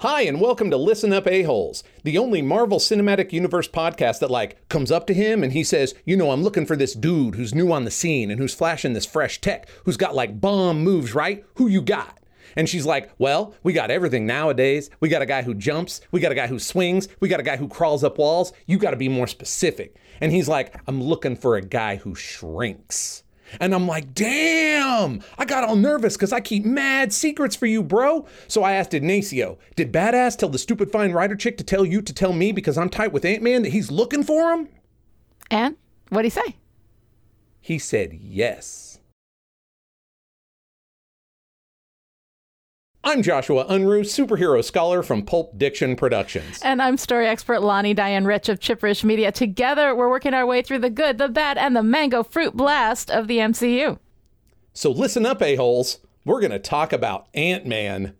Hi, and welcome to Listen Up A-Holes, the only Marvel Cinematic Universe podcast that, like, comes up to him and he says, You know, I'm looking for this dude who's new on the scene and who's flashing this fresh tech, who's got, like, bomb moves, right? Who you got? And she's like, Well, we got everything nowadays. We got a guy who jumps. We got a guy who swings. We got a guy who crawls up walls. You got to be more specific. And he's like, I'm looking for a guy who shrinks. And I'm like, damn, I got all nervous because I keep mad secrets for you, bro. So I asked Ignacio, did Badass tell the stupid fine writer chick to tell you to tell me because I'm tight with Ant Man that he's looking for him? And what'd he say? He said yes. I'm Joshua Unruh, superhero scholar from Pulp Diction Productions. And I'm story expert Lonnie Diane Rich of Chipperish Media. Together, we're working our way through the good, the bad, and the mango fruit blast of the MCU. So listen up, a-holes. We're going to talk about Ant Man.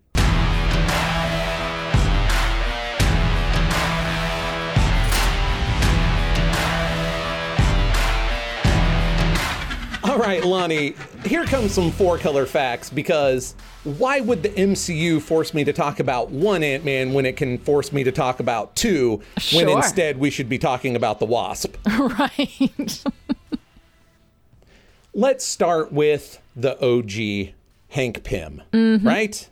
All right, Lonnie, here comes some four color facts because why would the MCU force me to talk about one Ant Man when it can force me to talk about two sure. when instead we should be talking about the Wasp? right. Let's start with the OG Hank Pym, mm-hmm. right?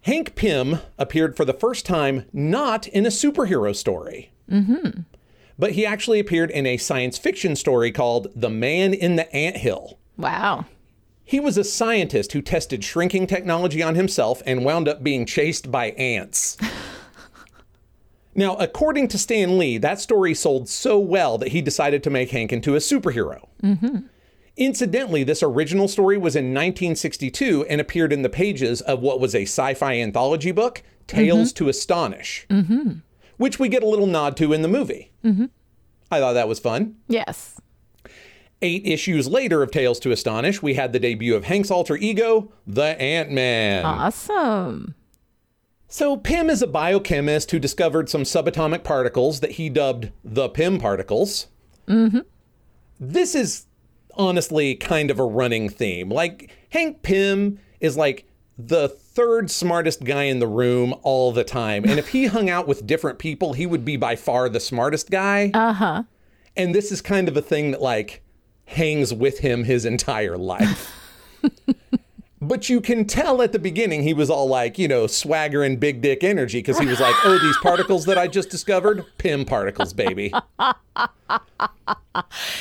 Hank Pym appeared for the first time not in a superhero story. Mm-hmm. But he actually appeared in a science fiction story called The Man in the Ant Hill. wow. He was a scientist who tested shrinking technology on himself and wound up being chased by ants. now, according to Stan Lee, that story sold so well that he decided to make Hank into a superhero. Mm-hmm. Incidentally, this original story was in 1962 and appeared in the pages of what was a sci fi anthology book, Tales mm-hmm. to Astonish, mm-hmm. Which we get a little nod to in the movie. I thought that was fun. Yes. Eight issues later of Tales to Astonish, we had the debut of Hank's alter ego, the Ant Man. Awesome. So, Pym is a biochemist who discovered some subatomic particles that he dubbed the Pym particles. Mm-hmm. This is honestly kind of a running theme. Like, Hank Pym is like the third smartest guy in the room all the time. And if he hung out with different people, he would be by far the smartest guy. Uh huh. And this is kind of a thing that like hangs with him his entire life. but you can tell at the beginning he was all like, you know, swagger and big dick energy because he was like, oh, these particles that I just discovered, Pym particles, baby.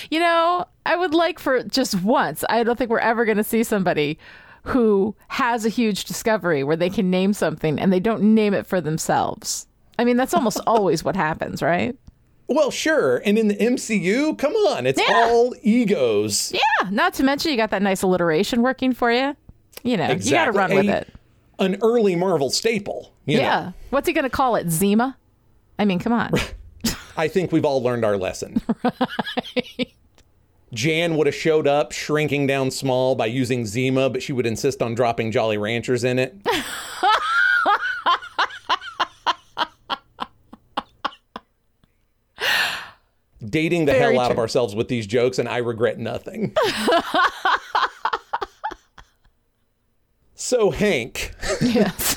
You know, I would like for just once, I don't think we're ever going to see somebody who has a huge discovery where they can name something and they don't name it for themselves. I mean, that's almost always what happens, right? Well, sure. And in the MCU, come on, it's Yeah. all egos. Yeah. Not to mention, you got that nice alliteration working for you. You know, you got to run with it. An early Marvel staple. you know. Yeah. What's he going to call it? Zima? I mean, come on. I think we've all learned our lesson. Jan would have showed up shrinking down small by using Zima, but she would insist on dropping Jolly Ranchers in it. Dating the Very hell out of ourselves with these jokes, and I regret nothing. so, Hank. yes.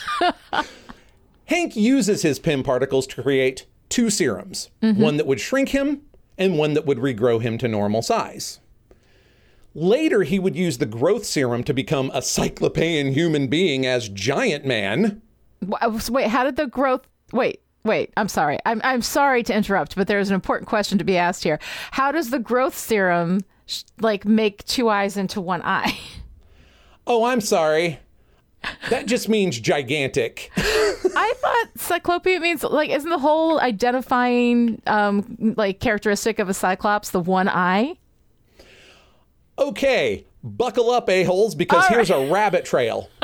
Hank uses his Pym particles to create two serums mm-hmm. one that would shrink him and one that would regrow him to normal size. Later, he would use the growth serum to become a cyclopean human being as Giant Man. Uh, wait, how did the growth? Wait, wait. I'm sorry. I'm I'm sorry to interrupt, but there's an important question to be asked here. How does the growth serum like make two eyes into one eye? Oh, I'm sorry. That just means gigantic. I thought cyclopia means like isn't the whole identifying um like characteristic of a cyclops the one eye? Okay, buckle up, a-holes, because All here's a rabbit trail.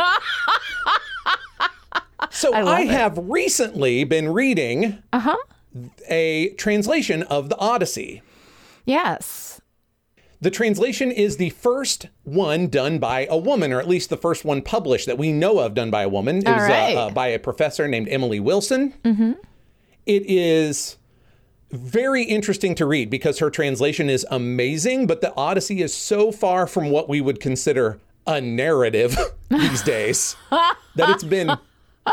so I, it. have recently been reading Uh huh. a translation of the Odyssey. Yes. The translation is the first one done by a woman, or at least the first one published that we know of done by a woman. It All was right. uh, uh, by a professor named Emily Wilson. Mm-hmm. is very interesting to read because her translation is amazing, but the Odyssey is so far from what we would consider a narrative these days that it's been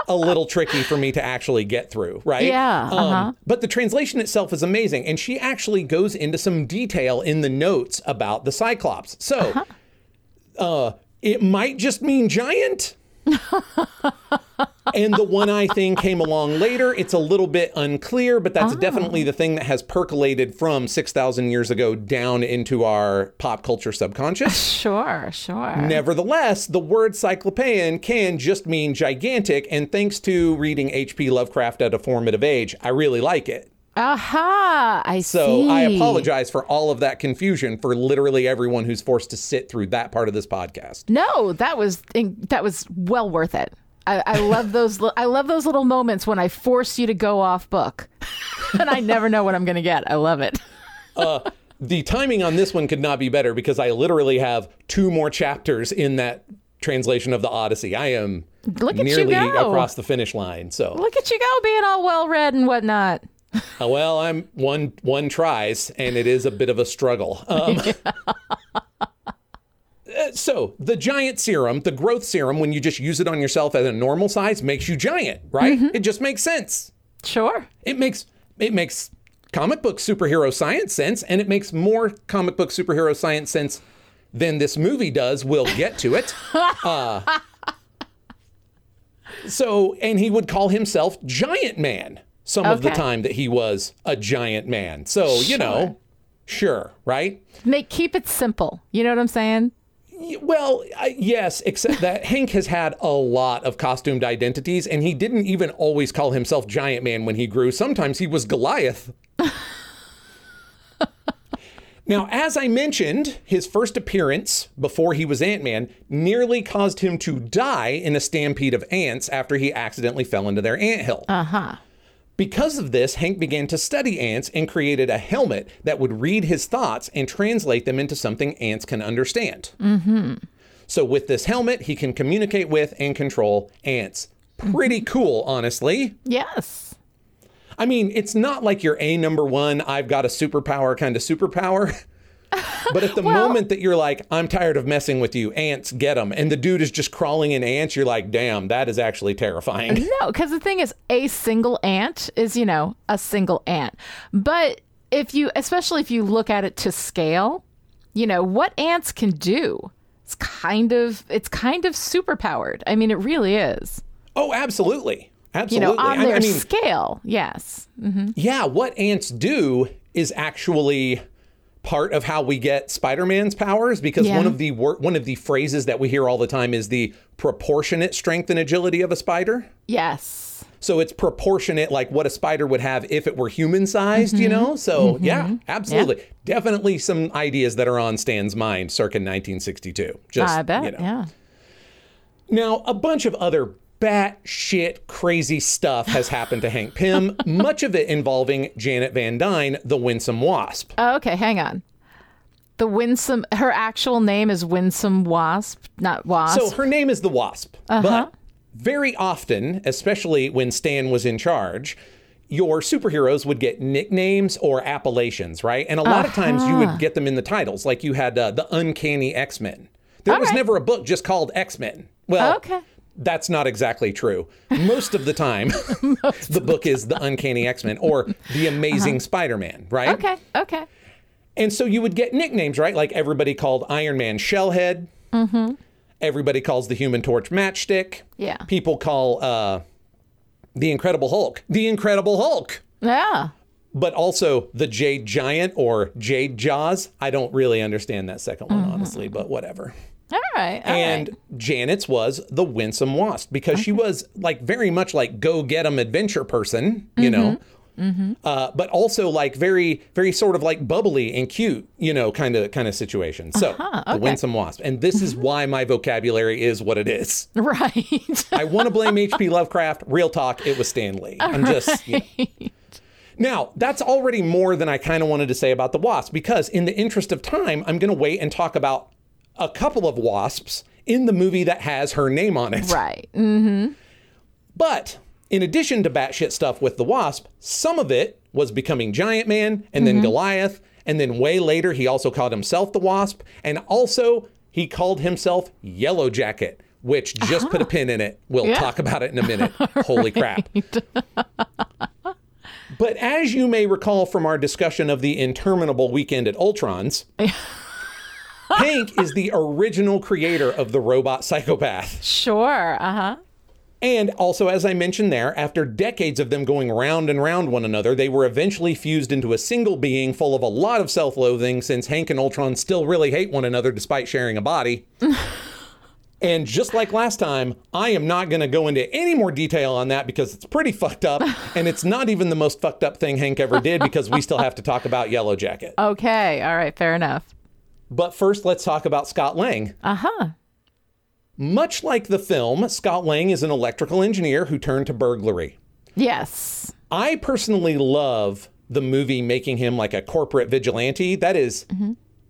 a little tricky for me to actually get through, right? Yeah, uh-huh. but the translation itself is amazing. And she actually goes into some detail in the notes about the Cyclops. So uh, it might just mean giant. and the one eye thing came along later. It's a little bit unclear, but that's oh. definitely the thing that has percolated from 6,000 years ago down into our pop culture subconscious. Sure, sure. Nevertheless, the word cyclopean can just mean gigantic, and thanks to reading H.P. Lovecraft at a formative age, I really like it. Aha, I So see. So I apologize for all of that confusion for literally everyone who's forced to sit through that part of this podcast. No, that was that was well worth it. I, I love those. I love those little moments when I force you to go off book, and I never know what I'm going to get. I love it. The timing on this one could not be better because I literally have two more chapters in that translation of the Odyssey. I am Look at you nearly go. across the finish line. So, Look at you go, being all well read and whatnot. uh, well, I'm one one tries, and it is a bit of a struggle. Um, uh, So the giant serum, the growth serum, when you just use it on yourself at a normal size, makes you giant, right? Mm-hmm. It just makes sense. Sure. It makes it makes comic book superhero science sense, and it makes more comic book superhero science sense than this movie does. We'll get to it. Uh, so, and he would call himself Giant Man some of the time that he was a giant man. So, you know, sure, right? Make keep it simple. You know what I'm saying? Well, I, yes, except that Hank has had a lot of costumed identities, and he didn't even always call himself Giant Man when he grew. Sometimes he was Goliath. now, as I mentioned, his first appearance before he was Ant Man nearly caused him to die in a stampede of ants after he accidentally fell into their anthill. Uh huh. Because of this, Hank began to study ants and created a helmet that would read his thoughts and translate them into something ants can understand. Mm-hmm. So, with this helmet, he can communicate with and control ants. Pretty cool, honestly. Yes. I mean, it's not like you're a number one, I've got a superpower kind of superpower. But at the moment that you're like, I'm tired of messing with you, ants, get them, and the dude is just crawling in ants, you're like, damn, that is actually terrifying. No, because the thing is, a single ant is, you know, a single ant. But if you, especially if you look at it to scale, you know, what ants can do, it's kind of, it's kind of superpowered. I mean, it really is. Oh, absolutely. You Absolutely. know, on I- their I mean, scale, yes. Mm-hmm. Yeah, what ants do is actually part of how we get Spider-Man's powers because Yeah. one of the wor- one of the phrases that we hear all the time is the proportionate strength and agility of a spider. Yes. So it's proportionate like what a spider would have if it were human sized, you Mm-hmm. know? So, yeah, absolutely. Definitely some ideas that are on Stan's mind circa 1962. Just, I bet. you know. Yeah. Now, a bunch of other batshit crazy stuff has happened to Hank Pym, much of it involving Janet Van Dyne, the winsome wasp. Oh, okay, hang on. The Winsome, her actual name is Winsome Wasp, not Wasp. So her name is the Wasp. But very often, especially when Stan was in charge, your superheroes would get nicknames or appellations, right? And a lot of times you would get them in the titles. Like you had uh, the Uncanny X Men. There All was right. never a book just called X Men. Well, Okay. That's not exactly true. Most of the time, the book is the Uncanny X Men or the Amazing Spider Man, right? okay, okay. And so you would get nicknames, right? Like everybody called Iron Man Shellhead. Mm-hmm. Everybody calls the Human Torch Matchstick. Yeah. People call uh, the Incredible Hulk the Incredible Hulk. Yeah. But also the Jade Giant or Jade Jaws. I don't really understand that second one, honestly, but whatever. All right. all and right. Janet's was the winsome wasp because she was like very much like go get 'em adventure person, you mm-hmm. know. Mm-hmm. Uh, but also like very, very sort of like bubbly and cute, you know, kind of kind of situation. So uh-huh, the winsome wasp, and this is mm-hmm. why my vocabulary is what it is. Right. I want to blame H.P. Lovecraft. Real talk, it was Stan Lee. I'm just. you know. Now, that's already more than I kind of wanted to say about the wasp because, in the interest of time, I'm going to wait and talk about a couple of wasps in the movie that has her name on it. right. Mm, But in addition to batshit stuff with the wasp, some of it was becoming Giant Man and then Goliath. And then way later, he also called himself the wasp. And also, he called himself Yellow Jacket, which just put a pin in it. We'll Yeah. talk about it in a minute. Holy crap. But as you may recall from our discussion of the interminable weekend at Ultron's, Hank is the original creator of the robot psychopath. Sure. Uh huh. And also, as I mentioned there, after decades of them going round and round one another, they were eventually fused into a single being full of a lot of self loathing since Hank and Ultron still really hate one another despite sharing a body. and just like last time, I am not going to go into any more detail on that because it's pretty fucked up. And it's not even the most fucked up thing Hank ever did because we still have to talk about Yellow Jacket. Okay. All right. Fair enough. But first, let's talk about Scott Lang. Uh huh. Much like the film, Scott Lang is an electrical engineer who turned to burglary. Yes. I personally love the movie making him like a corporate vigilante. That is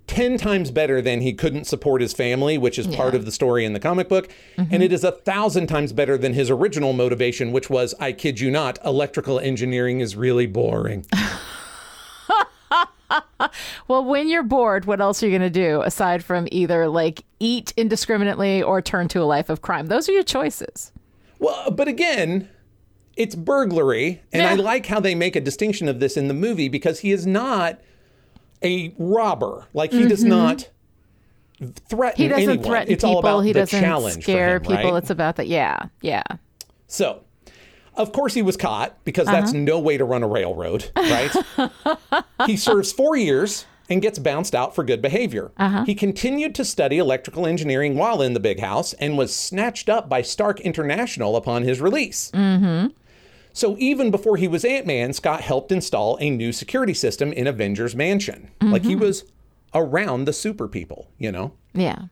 10 times better than he couldn't support his family, which is part of the story in the comic book. And it is a thousand times better than his original motivation, which was I kid you not, electrical engineering is really boring. Well, when you're bored, what else are you going to do aside from either like eat indiscriminately or turn to a life of crime? Those are your choices. Well, but again, it's burglary. And I like how they make a distinction of this in the movie because he is not a robber. Like, he does not threaten Mm-hmm. He doesn't anyone. threaten it's people. all about he the doesn't challenge scare for him, people. right? It's about that. Yeah. Yeah. So, of course, he was caught because that's Uh-huh. no way to run a railroad, right? he serves four years and gets bounced out for good behavior. Uh-huh. He continued to study electrical engineering while in the big house and was snatched up by Stark International upon his release. Mm-hmm. So, even before he was Ant Man, Scott helped install a new security system in Avengers Mansion. Like he Mm-hmm. was around the super people, you know? Yeah.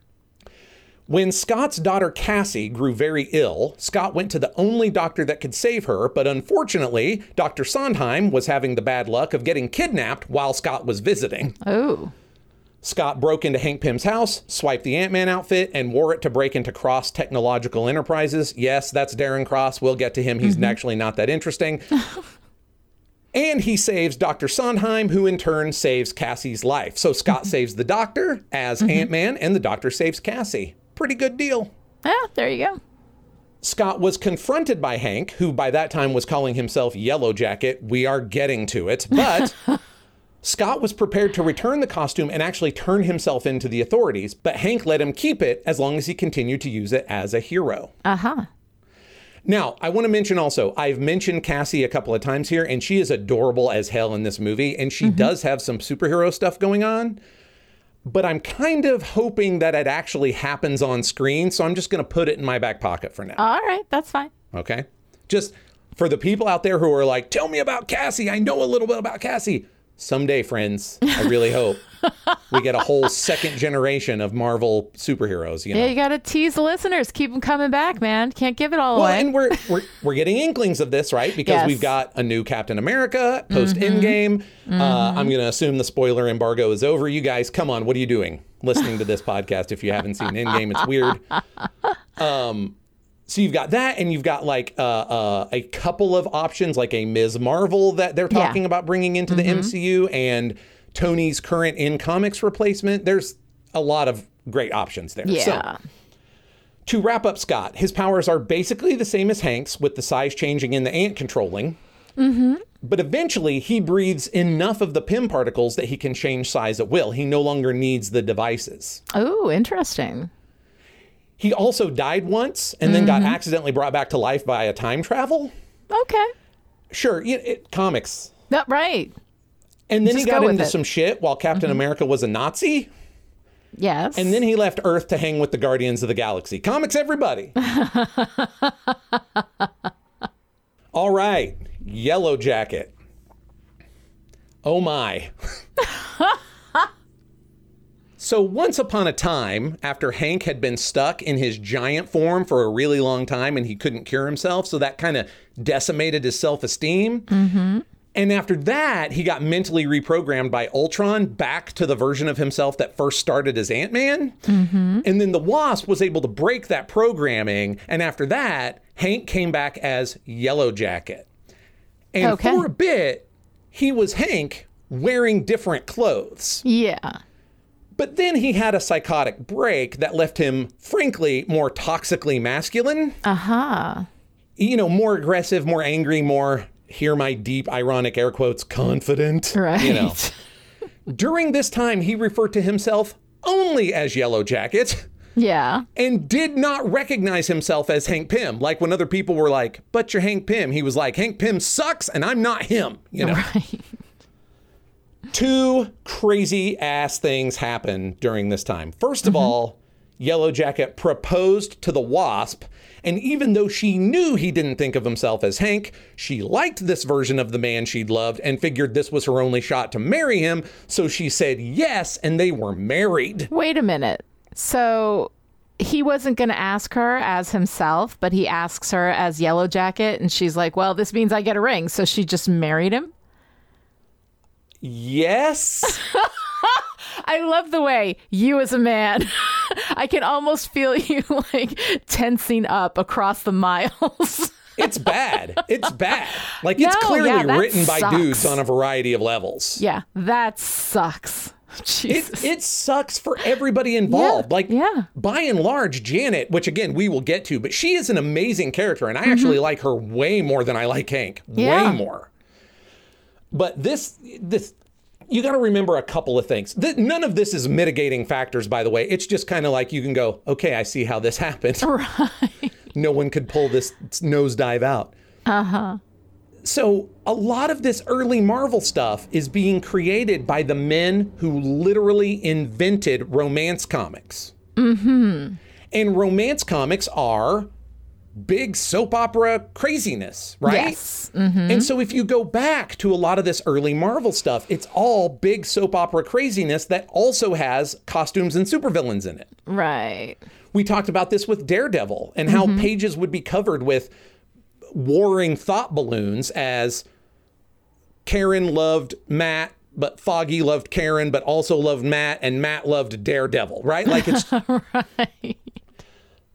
When Scott's daughter Cassie grew very ill, Scott went to the only doctor that could save her, but unfortunately, Dr. Sondheim was having the bad luck of getting kidnapped while Scott was visiting. Oh. Scott broke into Hank Pym's house, swiped the Ant Man outfit, and wore it to break into Cross Technological Enterprises. Yes, that's Darren Cross. We'll get to him. He's mm-hmm. actually not that interesting. and he saves Dr. Sondheim, who in turn saves Cassie's life. So Scott saves the doctor as mm-hmm. Ant Man, and the doctor saves Cassie. Pretty good deal. Yeah. There you go. Scott was confronted by Hank, who by that time was calling himself Yellow Jacket. We are getting to it. But Scott was prepared to return the costume and actually turn himself into the authorities, but Hank let him keep it as long as he continued to use it as a hero. Uh huh. Now, I want to mention also, I've mentioned Cassie a couple of times here, and she is adorable as hell in this movie, and she does have some superhero stuff going on. But I'm kind of hoping that it actually happens on screen, so I'm just going to put it in my back pocket for now. All right. That's fine. Okay. Just for the people out there who are like, tell me about Cassie. I know a little bit about Cassie. Someday, friends, I really hope we get a whole second generation of Marvel superheroes. You know? Yeah. You got to tease the listeners. Keep them coming back, man. Can't give it all Well, away. and we're, we're we're getting inklings of this, right? Because Yes. Mm-hmm. we've got a new Captain America post Endgame. Uh, I'm going to assume the spoiler embargo is over. You guys, come on, what are you doing? Listening to this podcast if you haven't seen Endgame, it's weird. Um, so you've got that, and you've got like uh, uh, a couple of options, like a Ms. Marvel that they're Yeah. talking about bringing into the MCU, and Tony's current in comics replacement. There's a lot of great options there. So, yeah. to wrap up Scott, his powers are basically the same as Hank's, with the size changing and the ant controlling. Mm-hmm. But eventually, he breathes enough of the Pym particles that he can change size at will. He no longer needs the devices. Oh, interesting. He also died once and then got accidentally brought back to life via time travel. Okay. Sure, it, it, comics. No, right. And then Just he got with into some shit while Captain mm-hmm. America was a Nazi. Yes. And then he left Earth to hang with the Guardians of the Galaxy. Comics, everybody. All right, Yellow Jacket. Oh my. so, once upon a time, after Hank had been stuck in his giant form for a really long time and he couldn't cure himself, so that kind of decimated his self esteem. Mm-hmm. And after that, he got mentally reprogrammed by Ultron back to the version of himself that first started as Ant Man. And then the Wasp was able to break that programming. And after that, Hank came back as Yellow Jacket. And Okay. for a bit, he was Hank wearing different clothes. yeah. But then he had a psychotic break that left him, frankly, more toxically masculine. Uh huh. You know, more aggressive, more angry, more, hear my deep, ironic air quotes, confident. Right. You know. During this time, he referred to himself only as Yellow Jacket Yeah. and did not recognize himself as Hank Pym. Like when other people were like, but you're Hank Pym, he was like, Hank Pym sucks and I'm not him. You know? Right. two crazy ass things happen during this time. 1st of mm-hmm. all, Yellow Jacket proposed to the Wasp, and even though she knew he didn't think of himself as Hank, she liked this version of the man she'd loved and figured this was her only shot to marry him, so she said yes, and they were married. Wait a minute. So he wasn't going to ask her as himself, but he asks her as Yellow Jacket, and she's like, "Well, this means I get a ring." So she just married him. Yes. I love the way you, as a man, I can almost feel you like tensing up across the miles. It's bad. It's bad. Like it's No, clearly yeah, written by dudes on a variety of levels. yeah, that sucks. Jesus. It, it sucks for everybody involved. Yeah, like, yeah. by and large, Janet, which again we will get to, but she is an amazing character, and I Mm-hmm. actually like her way more than I like Hank. Yeah. Way more. But this, this, you got to remember a couple of things. Th- none of this is mitigating factors, by the way. It's just kind of like you can go, okay, I see how this happened. right. no one could pull this nosedive out. Uh huh. So, a lot of this early Marvel stuff is being created by the men who literally invented romance comics. Mm-hmm. And romance comics are big soap opera craziness, right? Yes. Mm-hmm. And so if you go back to a lot of this early Marvel stuff, it's all big soap opera craziness that also has costumes and supervillains in it. Right. We talked about this with Daredevil and how pages would be covered with warring thought balloons as Karen loved Matt, but Foggy loved Karen, but also loved Matt, and Matt loved Daredevil, right? Like it's Right.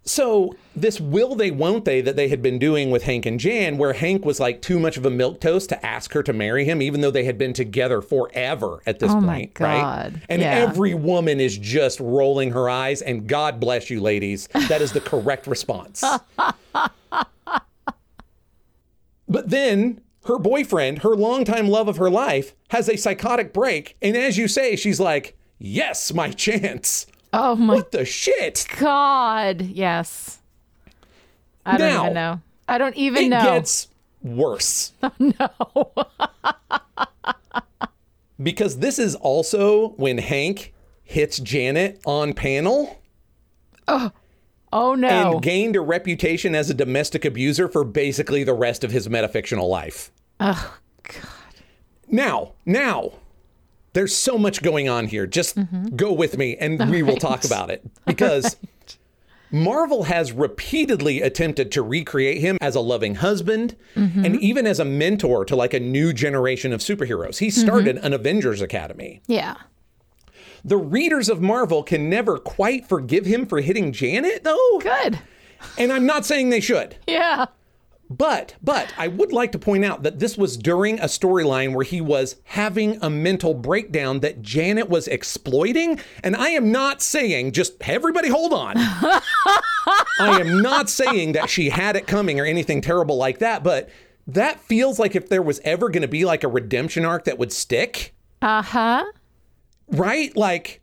So this will they won't they that they had been doing with Hank and Jan, where Hank was like too much of a milk toast to ask her to marry him, even though they had been together forever at this Oh point, my right? God. And Yeah. every woman is just rolling her eyes, and God bless you, ladies. That is the correct response. but then her boyfriend, her longtime love of her life, has a psychotic break, and as you say, she's like, "Yes, my chance." Oh my What the shit? God. Yes. I don't even know. I don't even It know. It gets worse. Oh, no. because this is also when Hank hits Janet on panel oh no. and gained a reputation as a domestic abuser for basically the rest of his metafictional life. oh God. Now, now, there's so much going on here. Just mm-hmm. go with me and we will talk about it because Marvel has repeatedly attempted to recreate him as a loving husband mm-hmm. and even as a mentor to like a new generation of superheroes. He started mm-hmm. an Avengers Academy. Yeah. The readers of Marvel can never quite forgive him for hitting Janet though. Good. And I'm not saying they should. Yeah. But, but I would like to point out that this was during a storyline where he was having a mental breakdown that Janet was exploiting. And I am not saying, just everybody hold on. I am not saying that she had it coming or anything terrible like that, but that feels like if there was ever going to be like a redemption arc that would stick, Uh huh. right? Like,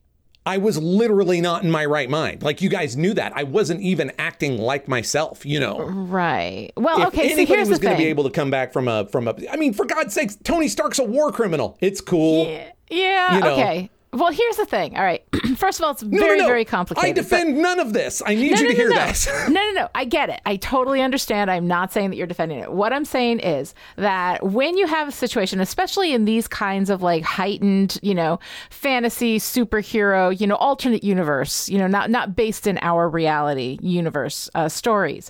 I was literally not in my right mind. Like, you guys knew that. I wasn't even acting like myself, you know? Right. Well, if okay. So here's was going to be able to come back from a from a I mean for God's sakes Tony Stark's a war criminal. It's cool. yeah. you know. Okay. Well, here's the thing. All right. First of all, it's No, very, no, no. very complicated. I but- defend none of this. I need you to hear no, no. this. no, no, no. I get it. I totally understand. I'm not saying that you're defending it. What I'm saying is that when you have a situation, especially in these kinds of like heightened, you know, fantasy superhero, you know, alternate universe, you know, not not based in our reality universe uh, stories,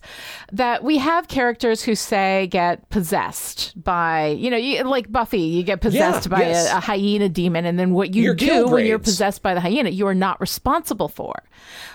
that we have characters who say get possessed by, you know, you, like Buffy, you get possessed by yes. a, a hyena demon, and then what you Your do when you're possessed by the hyena, you are not responsible for.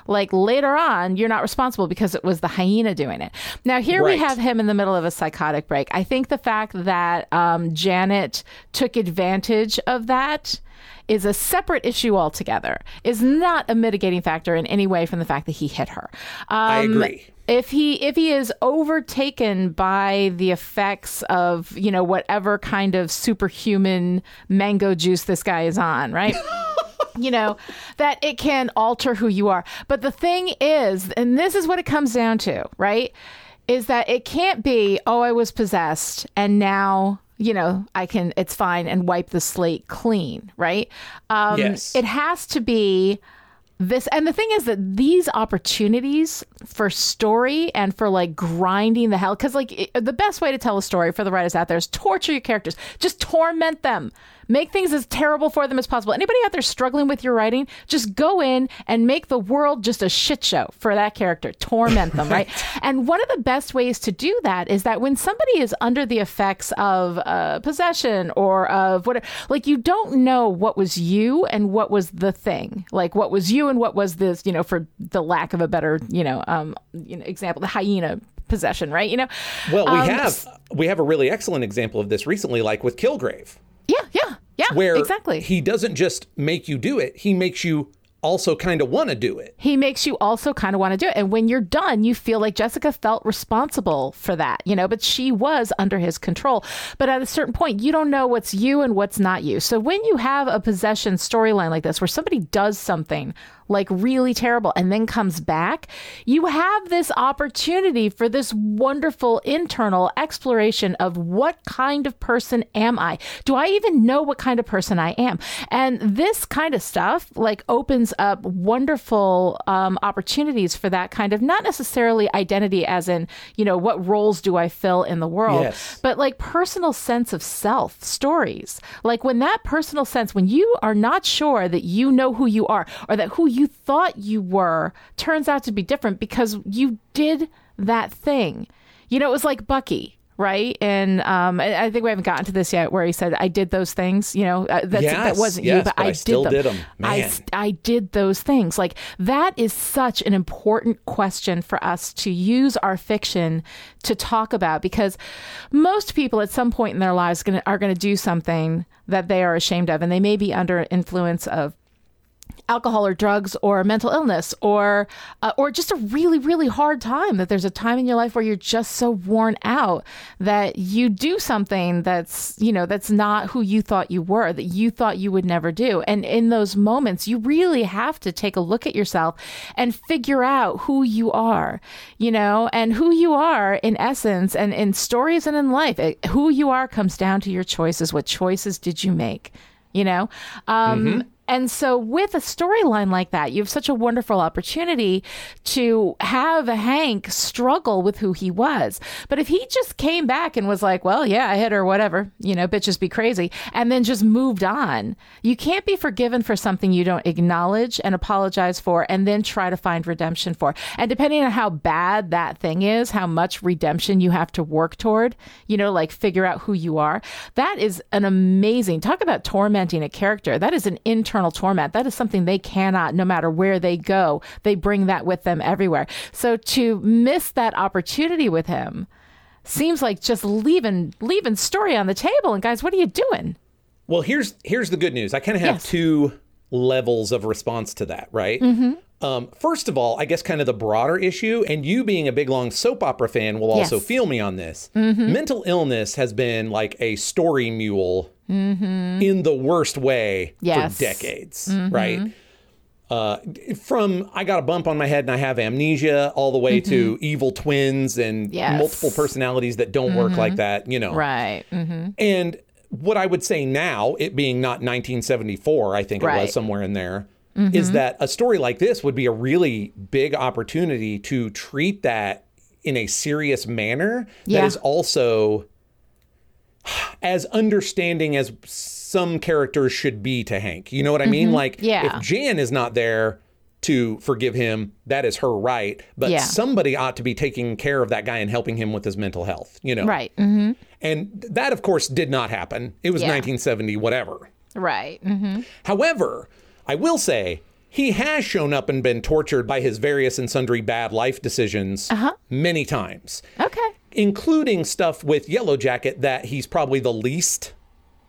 Like later on, you're not responsible because it was the hyena doing it. Now here we have him in the middle of a psychotic break. I think the fact that um, Janet took advantage of that is a separate issue altogether, is not a mitigating factor in any way from the fact that he hit her. Um, I agree. If he if he is overtaken by the effects of you know whatever kind of superhuman mango juice this guy is on, right? you know, that it can alter who you are. But the thing is, and this is what it comes down to, right? Is that it can't be, oh, I was possessed and now, you know, I can, it's fine and wipe the slate clean, right? Um, Yes. It has to be this and the thing is that these opportunities for story and for like grinding the hell because like it, the best way to tell a story for the writers out there is torture your characters just torment them make things as terrible for them as possible. Anybody out there struggling with your writing just go in and make the world just a shit show for that character. Torment them right? And one of the best ways to do that is that when somebody is under the effects of uh, possession or of whatever like you don't know what was you and what was the thing. Like what was you and what was this you know for the lack of a better you know um you know example the hyena possession right? You know? Well, we Um, have we have a really excellent example of this recently, like with Kilgrave, yeah where exactly he doesn't just make you do it; he makes you also kind of want to do it. he makes you also kind of want to do it. And when you're done, you feel like Jessica felt responsible for that, you know, but she was under his control. But at a certain point, you don't know what's you and what's not you. So when you have a possession storyline like this, where somebody does something like really terrible and then comes back, you have this opportunity for this wonderful internal exploration of what kind of person am I? Do I even know what kind of person I am? And this kind of stuff like opens up wonderful um, opportunities for that kind of not necessarily identity as in, you know, what roles do I fill in the world, Yes. but like personal sense of self stories. Like when that personal sense, when you are not sure that you know who you are or that who you thought you were turns out to be different because you did that thing. You know, it was like Bucky. Right, and um, I think we haven't gotten to this yet, where he said, "I did those things." You know, uh, that's, that wasn't you, but, but I, I still did did them. 'em. I, I did those things. Like that is such an important question for us to use our fiction to talk about because most people at some point in their lives gonna, are going to do something that they are ashamed of, and they may be under influence of alcohol or drugs or mental illness or uh, or just a really really hard time that there's a time in your life where you're just so worn out that you do something that's you know that's not who you thought you were that you thought you would never do. And in those moments you really have to take a look at yourself and figure out who you are you know? And who you are in essence and in stories and in life it, who you are comes down to your choices. What choices did you make? You know? Um and so with a storyline like that you have such a wonderful opportunity to have hank struggle with who he was. But if he just came back and was like well yeah i hit her whatever you know bitches be crazy and then just moved on you can't be forgiven for something you don't acknowledge and apologize for and then try to find redemption for. And depending on how bad that thing is how much redemption you have to work toward you know like figure out who you are that is an amazing talk about tormenting a character. That is an internal torment that is something they cannot no matter where they go they bring that with them everywhere so to miss that opportunity with him seems like just leaving leaving story on the table and guys what are you doing Well, here's here's the good news. I kind of have Yes. two levels of response to that, right? Mm-hmm. Um, first of all, I guess kind of the broader issue, and you being a big long soap opera fan will also Yes. Mm-hmm. feel me on this. Mental illness has been like a story mule in the worst way Mm-hmm. Yes. Mm-hmm. for decades, right? Uh, from I got a bump on my head and I have amnesia, all the way to evil twins and Mm-hmm. Yes. multiple personalities that don't work like that, you know. right mm-hmm. And what I would say now, it being not 1974, I think it was somewhere in there, is that a story like this would be a really big opportunity to treat that in a serious manner Yeah. that is also as understanding as some characters should be to Hank. You know what I mean? Like, Yeah. if Jan is not there to forgive him, that is her right. But Yeah. somebody ought to be taking care of that guy and helping him with his mental health, you know? right mm-hmm. And that, of course, did not happen. It was Yeah. 1970, whatever. right mm-hmm. However, I will say he has shown up and been tortured by his various and sundry bad life decisions many times, okay including stuff with Yellow Jacket that he's probably the least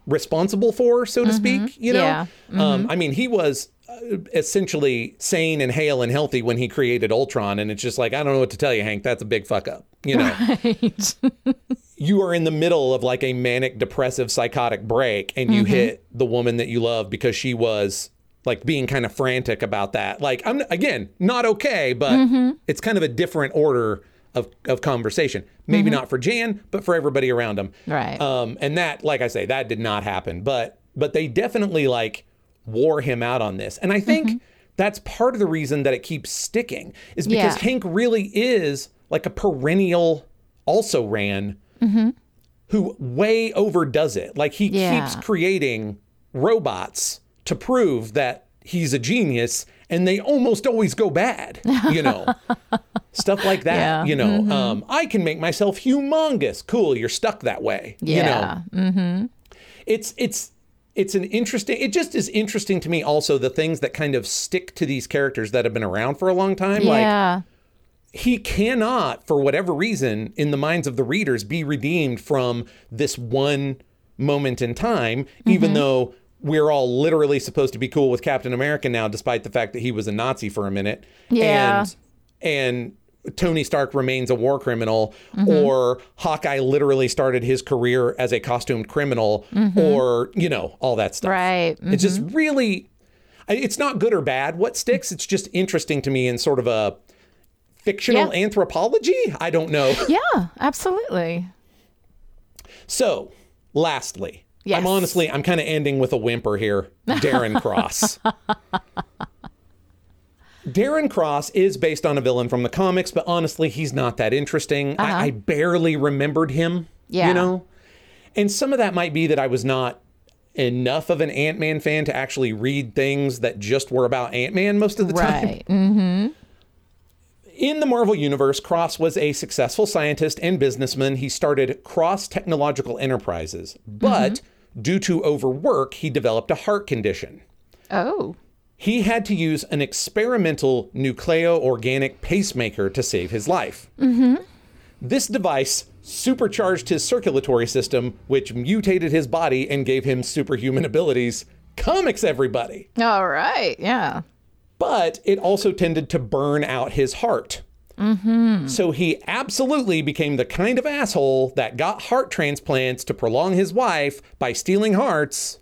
responsible for, so to speak. You know, Yeah. um, I mean, he was uh, essentially sane and hale and healthy when he created Ultron, and it's just like I don't know what to tell you, Hank. That's a big fuck up. You know, Right. you are in the middle of like a manic depressive psychotic break, and you hit the woman that you love because she was like being kind of frantic about that. Like I'm again not okay, but it's kind of a different order of, of conversation. Maybe mm-hmm. not for Jan, but for everybody around him. Right. Um, and that, like I say, that did not happen. But but they definitely like wore him out on this. And I think mm-hmm. that's part of the reason that it keeps sticking is because Yeah. Hank really is like a perennial also ran mm-hmm. who way overdoes it. Like he Yeah. keeps creating robots to prove that he's a genius and they almost always go bad, you know. Stuff like that, Yeah. you know. Um, I can make myself humongous. Cool, you're stuck that way. You know yeah. it's it's it's an interesting it just is interesting to me also the things that kind of stick to these characters that have been around for a long time like yeah. he cannot for whatever reason in the minds of the readers be redeemed from this one moment in time even Mm-hmm. though we're all literally supposed to be cool with Captain America now despite the fact that he was a Nazi for a minute Yeah. and and Tony Stark remains a war criminal, Mm-hmm. or Hawkeye literally started his career as a costumed criminal, or, you know, all that stuff. Mm-hmm. Right. It's just really, it's not good or bad what sticks. It's just interesting to me in sort of a fictional Yeah. anthropology. I don't know. Yeah, absolutely. So, lastly, Yes. I'm honestly, I'm kind of ending with a whimper here. Darren Cross. Darren Cross is based on a villain from the comics, but honestly, he's not that interesting. I, I barely remembered him, Uh-huh. Yeah. you know? And some of that might be that I was not enough of an Ant Man fan to actually read things that just were about Ant Man most of the time. Right. Mm, In the Marvel Universe, Cross was a successful scientist and businessman. He started Cross Technological Enterprises, but due to overwork, he developed a heart condition. Oh. He had to use an experimental nucleo-organic pacemaker to save his life. Mm-hmm. This device supercharged his circulatory system, which mutated his body and gave him superhuman abilities. Comics, everybody! All right. Yeah. but it also tended to burn out his heart. Mm-hmm. So he absolutely became the kind of asshole that got heart transplants to prolong his life by stealing hearts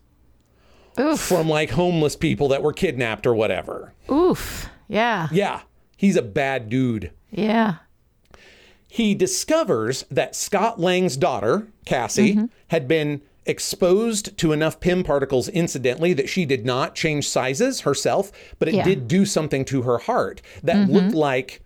Oof. from like homeless people that were kidnapped or whatever. Oof. Yeah. Yeah, he's a bad dude. Yeah. He discovers that Scott Lang's daughter, Cassie, had been exposed to enough Pym particles incidentally that she did not change sizes herself, but it Yeah. did do something to her heart that looked like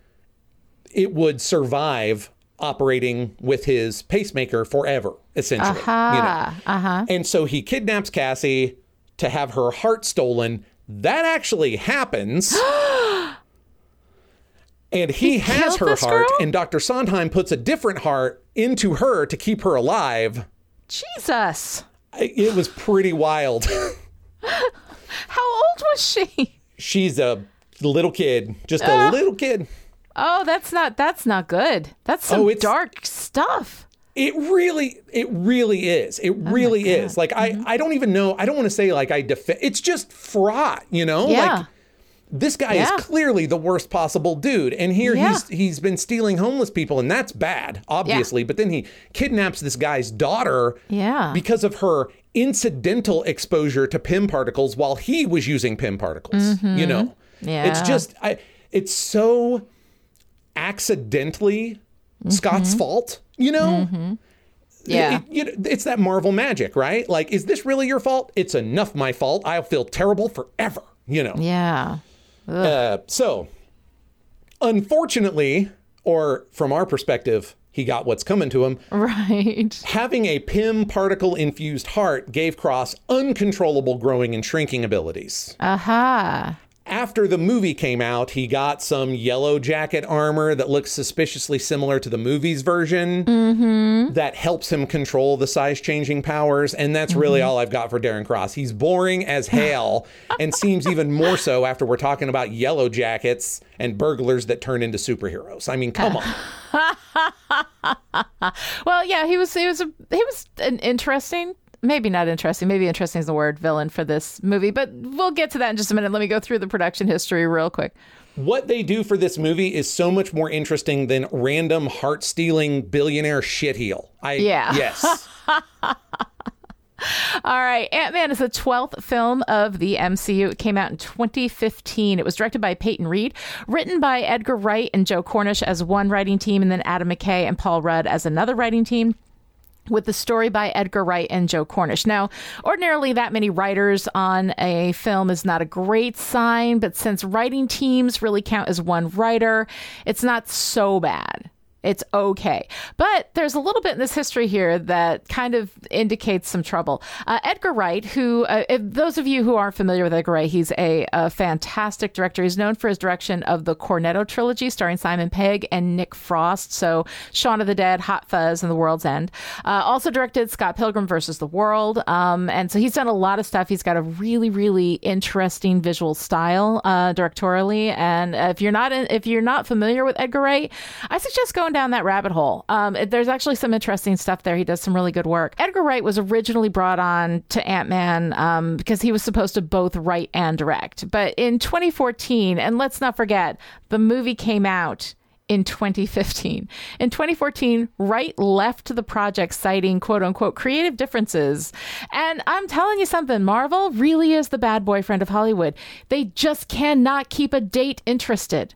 it would survive operating with his pacemaker forever, essentially. you know. Ah. Uh huh. And so he kidnaps Cassie to have her heart stolen. That actually happens. and he, has her heart, girl? and Dr. Sondheim puts a different heart into her to keep her alive. Jesus. It was pretty wild. How old was she? She's a little kid, just a uh. little kid. Oh, that's not that's not good. That's oh, some Oh, dark stuff. It really, it really is. It Oh really is. Like Mm-hmm. I, I don't even know. I don't want to say like I defend. It's just fraught, you know. Yeah. Like this guy Yeah. is clearly the worst possible dude, and here Yeah. he's he's been stealing homeless people, and that's bad, obviously. Yeah. But then he kidnaps this guy's daughter, Yeah. because of her incidental exposure to Pym particles while he was using Pym particles. You know, Mm-hmm. Yeah. it's just I. It's so accidentally Scott's Mm-hmm. fault. You know. yeah. It- know, it's that Marvel magic, right? Like, is this really your fault? It's enough my fault. I'll feel terrible forever, you know? yeah. Uh, so, unfortunately, or from our perspective, he got what's coming to him. Right. Having a Pym particle infused heart gave Cross uncontrollable growing and shrinking abilities. Aha. After the movie came out, he got some yellow jacket armor that looks suspiciously similar to the movie's version mm-hmm. that helps him control the size changing powers. And that's really mm-hmm. all I've got for Darren Cross. He's boring as hell and seems even more so after we're talking about yellow jackets and burglars that turn into superheroes. I mean, come on. Well, yeah, he was he was a he was an interesting maybe not interesting. Maybe interesting is the word villain for this movie, but we'll get to that in just a minute. Let me go through the production history real quick. What they do for this movie is so much more interesting than random heart stealing billionaire shitheel. I Yeah. yes. All right, Ant Man is the 12th film of the MCU. It came out in 2015. It was directed by Peyton Reed, written by Edgar Wright and Joe Cornish as one writing team, and then Adam McKay and Paul Rudd as another writing team with the story by Edgar Wright and Joe Cornish. Now, ordinarily, that many writers on a film is not a great sign, but since writing teams really count as one writer, it's not so bad. It's okay. But there's a little bit in this history here that kind of indicates some trouble. Uh, Edgar Wright, who, uh, if those of you who aren't familiar with Edgar Wright, he's a, a fantastic director. He's known for his direction of the Cornetto trilogy starring Simon Pegg and Nick Frost. So, Shaun of the Dead, Hot Fuzz, and The World's End. Uh, also directed Scott Pilgrim versus the World. Um, and so he's done a lot of stuff. He's got a really, really interesting visual style uh, directorially. And if you're not in, if you're not familiar with Edgar Wright, I suggest going down that rabbit hole. Um, there's actually some interesting stuff there. He does some really good work. Edgar Wright was originally brought on to Ant Man um, because he was supposed to both write and direct. But in 2014, and let's not forget, the movie came out in 2015. In 2014, Wright left the project citing quote unquote creative differences. And I'm telling you something, Marvel really is the bad boyfriend of Hollywood. They just cannot keep a date interested.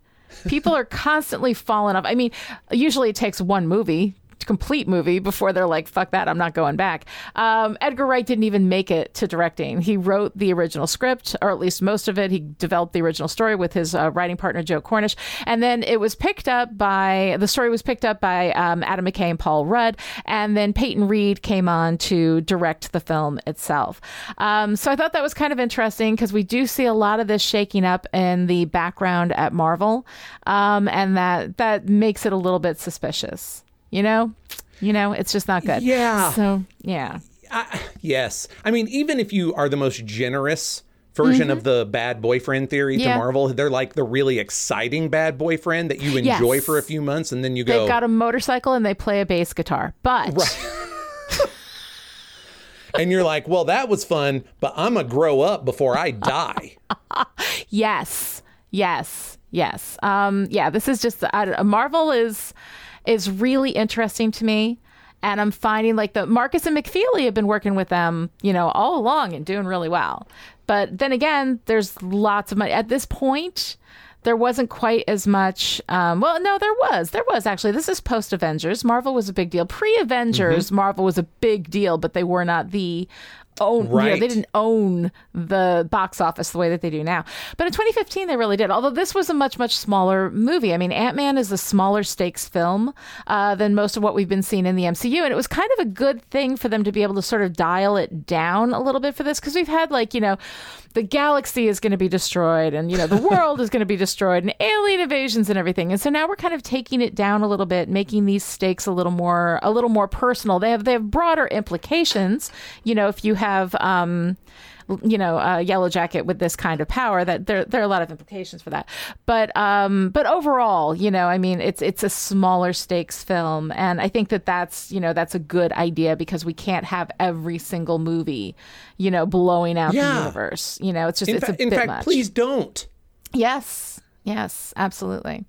People are constantly falling off. I mean, usually it takes one movie complete movie before they're like, fuck that, I'm not going back. Um, Edgar Wright didn't even make it to directing. He wrote the original script, or at least most of it. He developed the original story with his uh, writing partner, Joe Cornish. And then it was picked up by, the story was picked up by um, Adam McKay and Paul Rudd. And then Peyton Reed came on to direct the film itself. Um, so I thought that was kind of interesting because we do see a lot of this shaking up in the background at Marvel. Um, and that, that makes it a little bit suspicious you know you know it's just not good Yeah. so yeah I, yes. I mean, even if you are the most generous version of the bad boyfriend theory to Mm-hmm. Marvel, they're like the really exciting bad boyfriend that you enjoy Yes. for a few months and then you go, they've got a motorcycle and they play a bass guitar but Right. and you're like, well, that was fun, but I'm going to grow up before I die. yes yes yes um yeah this is just I, marvel is is really interesting to me. And i'm finding like the Markus and mcfeely have been working with them you know all along and doing really well. But then again there's lots of money. At this point there wasn't quite as much um, well no there was. There was actually. This is post avengers marvel was a big deal. Pre avengers marvel was a big deal but they were not the own you know, Right. they didn't own the box office the way that they do now. But in 2015, they really did. Although this was a much, much smaller movie. I mean, Ant Man is a smaller stakes film uh, than most of what we've been seeing in the MCU. And it was kind of a good thing for them to be able to sort of dial it down a little bit for this because we've had, like, you know, the galaxy is going to be destroyed and, you know, the world is going to be destroyed and alien invasions and everything. And so now we're kind of taking it down a little bit, making these stakes a little more, a little more personal. They have, they have broader implications. You know, if you have, um, you know, a yellow jacket with this kind of power, that there there are a lot of implications for that. But um, but overall, you know, I mean, it's it's a smaller stakes film, and I think that that's you know that's a good idea because we can't have every single movie, you know, blowing out the universe. You know, it's just In, it's fa- a in bit fact, much. please don't. Yes. Yes, absolutely.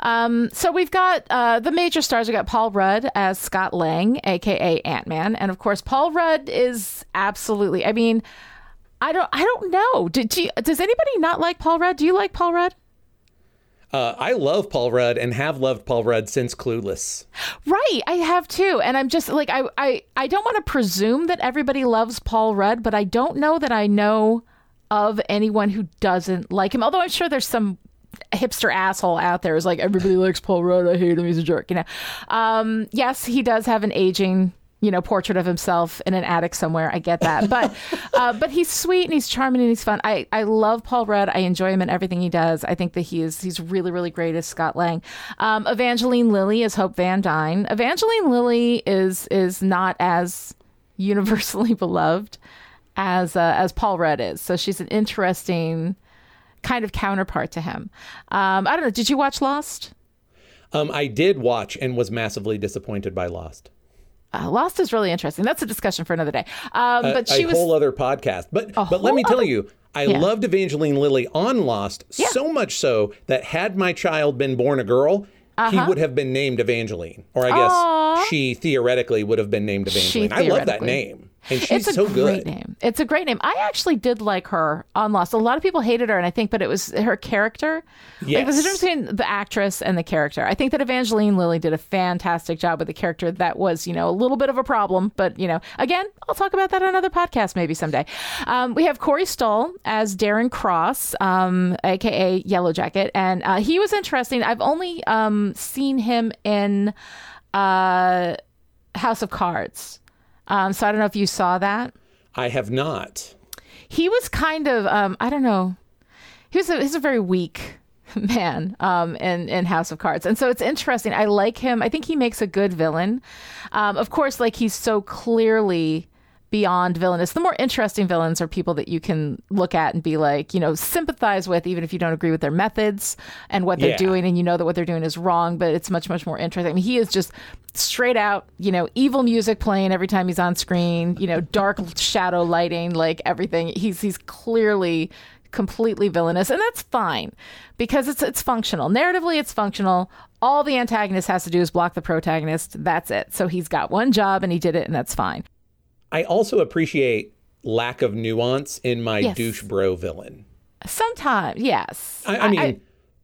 Um, so we've got uh, the major stars. We got Paul Rudd as Scott Lang, aka Ant Man, and of course Paul Rudd is absolutely. I mean, I don't. I don't know. Did you, does anybody not like Paul Rudd? Do you like Paul Rudd? Uh, I love Paul Rudd and have loved Paul Rudd since Clueless. Right, I have too, and I'm just like I I I don't want to presume that everybody loves Paul Rudd, but I don't know that I know of anyone who doesn't like him. Although I'm sure there's some hipster asshole out there who's like everybody likes Paul Rudd. I hate him. He's a jerk. You know. Um, yes, he does have an aging. You know, portrait of himself in an attic somewhere. I get that, but uh, but he's sweet and he's charming and he's fun. I, I love Paul Rudd. I enjoy him in everything he does. I think that he is he's really really great as Scott Lang. Um, Evangeline Lilly is Hope Van Dyne. Evangeline Lilly is is not as universally beloved as uh, as Paul Rudd is. So she's an interesting kind of counterpart to him. Um, I don't know. Did you watch Lost? Um, I did watch and was massively disappointed by Lost. Uh, Lost is really interesting. That's a discussion for another day. Um, but she a was whole other podcast. But but let me tell other- you, I Yeah. loved Evangeline Lilly on Lost so much so that had my child been born a girl, he would have been named Evangeline, or I guess Uh-huh. She theoretically would have been named Evangeline. I love that name, and she's it's a so great good. name. It's a great name. I actually did like her on Lost. A lot of people hated her, and I think, but it was her character. Like, there's a Yes. difference between the actress and the character. I think that Evangeline Lilly did a fantastic job with the character that was, you know, a little bit of a problem, but, you know, again, I'll talk about that on another podcast maybe someday. Um, we have Corey Stoll as Darren Cross, um, aka Yellow Jacket, and uh, he was interesting. I've only um, seen him in uh, House of Cards. Um, so I don't know if you saw that I have not. he was kind of um I don't know. He was a, he's a very weak man um in in House of Cards. And so it's interesting. I like him. I think he makes a good villain. Um of course like he's so clearly beyond villainous. The more interesting villains are people that you can look at and be like, you know, sympathize with even if you don't agree with their methods and what they're Yeah. doing and you know that what they're doing is wrong, but it's much much more interesting. I mean, he is just straight out, you know, evil music playing every time he's on screen, you know, dark shadow lighting, like everything. He's he's clearly completely villainous and that's fine because it's it's functional. Narratively it's functional. All the antagonist has to do is block the protagonist. That's it. So he's got one job and he did it and that's fine. I also appreciate lack of nuance in my Yes. douche bro villain. Sometimes, yes. I, I mean,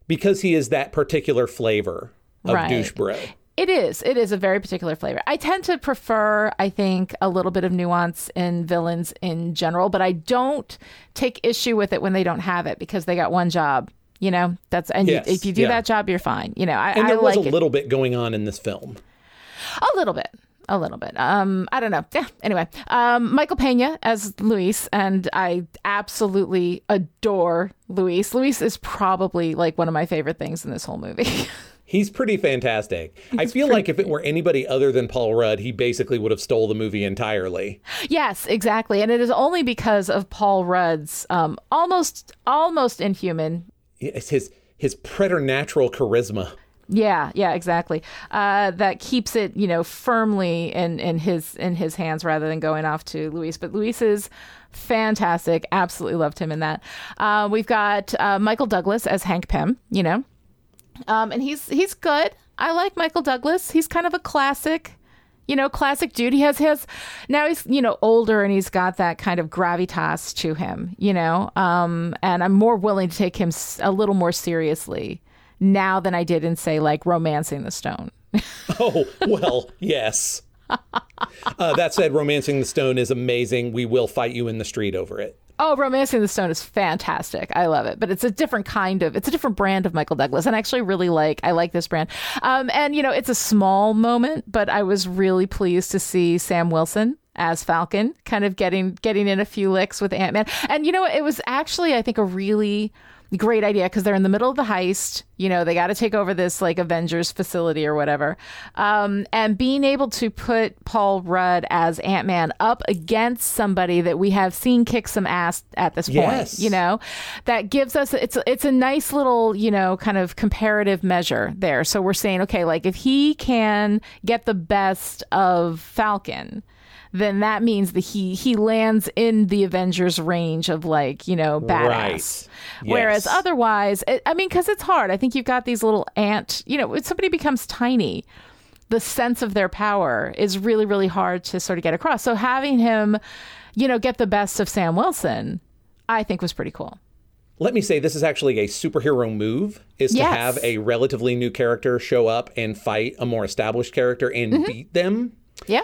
because he is that particular flavor of Right. douche bro. It is. It is a very particular flavor. I tend to prefer, I think, a little bit of nuance in villains in general, but I don't take issue with it when they don't have it because they got one job. You know, that's and Yes, you, if you do yeah. that job, you're fine. You know, I, And I there was like a it little bit going on in this film. a little bit. A little bit. Um, I don't know. Yeah. Anyway, um, Michael Pena as Luis, and I absolutely adore Luis. Luis is probably like one of my favorite things in this whole movie. He's pretty fantastic. I feel like if it were anybody other than Paul Rudd, he basically would have stole the movie entirely. Yes, exactly, and it is only because of Paul Rudd's um, almost almost inhuman. It's his his preternatural charisma. Yeah, yeah, exactly. Uh, that keeps it, you know, firmly in in his in his hands rather than going off to Luis. But Luis is fantastic. Absolutely loved him in that. Uh, we've got uh, Michael Douglas as Hank Pym. You know, um, and he's he's good. I like Michael Douglas. He's kind of a classic, you know, classic dude. He has his now he's you know older and he's got that kind of gravitas to him, you know. Um, and I'm more willing to take him a little more seriously now than I did in say like Romancing the Stone. Oh, well, yes. Uh, that said, Romancing the Stone is amazing. We will fight you in the street over it. Oh, Romancing the Stone is fantastic. I love it, but it's a different kind of, it's a different brand of Michael Douglas, and I actually really like, I like this brand. Um, and you know, it's a small moment, but I was really pleased to see Sam Wilson as Falcon, kind of getting getting in a few licks with Ant Man. And you know, it was actually, I think, a really great idea because they're in the middle of the heist. You know, they got to take over this like Avengers facility or whatever. Um, and being able to put Paul Rudd as Ant Man up against somebody that we have seen kick some ass at this point, you know, that gives us it's it's a nice little you know kind of comparative measure there. So we're saying okay, like if he can get the best of Falcon then that means that he he lands in the Avengers range of like you know badass. Right. Whereas otherwise, it, I mean, because it's hard. I think you've got these little ant. You know, when somebody becomes tiny, the sense of their power is really really hard to sort of get across. So having him, you know, get the best of Sam Wilson, I think was pretty cool. Let me say this is actually a superhero move is to have a relatively new character show up and fight a more established character and Mm-hmm. beat them. Yeah.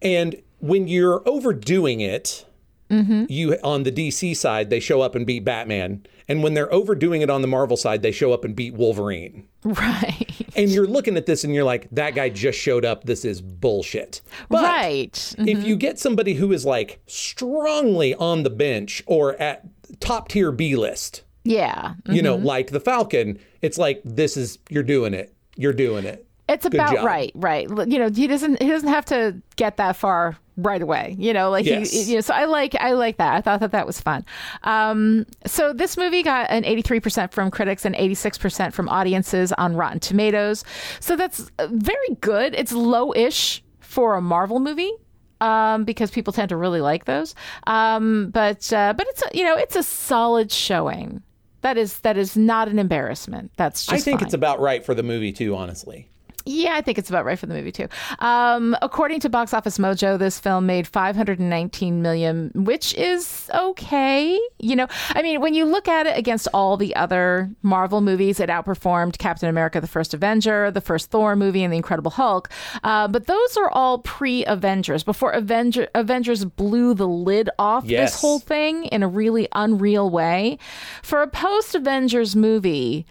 And when you're overdoing it, Mm-hmm. you on the DC side they show up and beat Batman, and when they're overdoing it on the Marvel side, they show up and beat Wolverine. Right. And you're looking at this and you're like, that guy just showed up. This is bullshit. But right. if you get somebody who is like strongly on the bench or at top tier B list, Yeah. you know, like the Falcon, it's like this is you're doing it. You're doing it. It's about job. right, right. You know, he doesn't he doesn't have to get that far right away. You know, like Yes. he, you know. So I like I like that. I thought that that was fun. Um, so this movie got an eighty three percent from critics and eighty six percent from audiences on Rotten Tomatoes. So that's uh, very good. It's low ish. for a Marvel movie. Um, because people tend to really like those, um, but uh, but it's a, you know it's a solid showing. That is that is not an embarrassment. That's just I think fine. it's about right for the movie too, honestly. Yeah, I think it's about right for the movie too. Um, according to Box Office Mojo, this film made 519 million, which is okay. You know, I mean, when you look at it against all the other Marvel movies, it outperformed Captain America: The First Avenger, the first Thor movie, and The Incredible Hulk. Uh, but those are all pre-Avengers, before Avenger Avengers blew the lid off Yes. this whole thing in a really unreal way. For a post-Avengers movie.